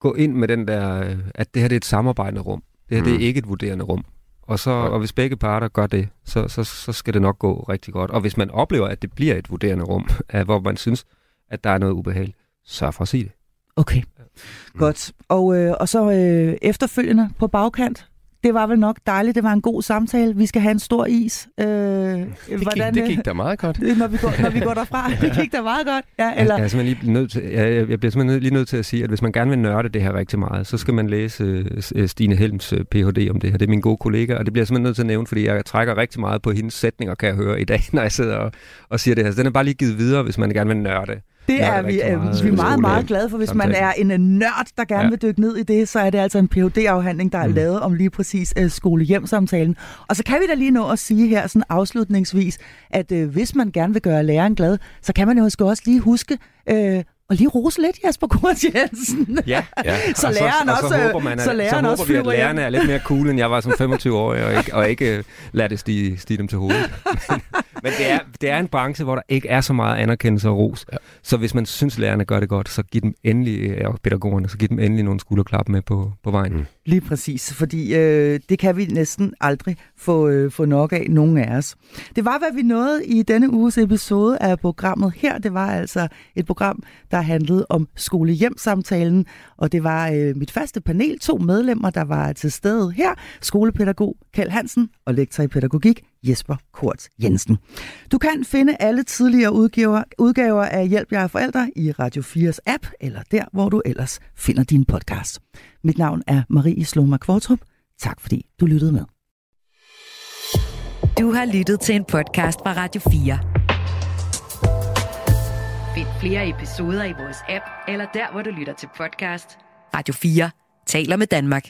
gå ind med den der, at det her det er et samarbejdende rum. Det her mm. det er mm. ikke et vurderende rum. Og, så, og hvis begge parter gør det, så, så, så skal det nok gå rigtig godt. Og hvis man oplever, at det bliver et vurderende rum, hvor man synes, at der er noget ubehageligt, sørg for at sige det. Okay, mm. godt. Og, øh, og så øh, efterfølgende på bagkant, det var vel nok dejligt. Det var en god samtale. Vi skal have en stor is. Øh, det, hvordan, gik, det gik da meget godt. Når vi går, når vi går derfra. det gik da meget godt. Ja, eller? Jeg, jeg, er lige nødt til, jeg, jeg bliver simpelthen lige nødt til at sige, at hvis man gerne vil nørde det her rigtig meget, så skal man læse uh, Stine Helms uh, Ph.D. om det her. Det er min gode kollega, og det bliver jeg simpelthen nødt til at nævne, fordi jeg trækker rigtig meget på hendes sætninger, kan jeg høre i dag, når jeg sidder og, og siger det her. Så den er bare lige givet videre, hvis man gerne vil nørde. Det er vi, øh, meget, vi er meget, meget glade for. Hvis man er en øh, nørd, der gerne ja. vil dykke ned i det, så er det altså en phd afhandling der er mm. lavet om lige præcis uh, skole-hjem-samtalen. Og så kan vi da lige nå at sige her sådan afslutningsvis, at uh, hvis man gerne vil gøre læreren glad, så kan man jo også lige huske uh, og lige rose lidt Jasper Kurt Jensen. Ja, ja. så læreren og så, også, og så håber man, at, så, læreren så håber vi, at lærerne er lidt mere cool, end jeg var som 25 år, og ikke, og ikke uh, lader det stige, stige dem til hovedet. Men, det, er, det er en branche, hvor der ikke er så meget anerkendelse og ros. Ja. Så hvis man synes, lærerne gør det godt, så giv dem endelig, og pædagogerne, så giv dem endelig nogle skulderklap med på, på vejen. Mm. Lige præcis, fordi øh, det kan vi næsten aldrig få, øh, få nok af, nogen af os. Det var, hvad vi nåede i denne uges episode af programmet her. Det var altså et program, der handlede om skole-hjem-samtalen, og det var øh, mit faste panel, to medlemmer, der var til stede her. Skolepædagog Kjeld Hansen og lektor i pædagogik Jesper Kort Jensen. Du kan finde alle tidligere udgiver, udgaver af Hjælp jer forældre i Radio 4's app, eller der, hvor du ellers finder din podcast. Mit navn er Marie Sloma Kvartrup. Tak fordi du lyttede med. Du har lyttet til en podcast fra Radio 4. Find flere episoder i vores app, eller der, hvor du lytter til podcast. Radio 4 taler med Danmark.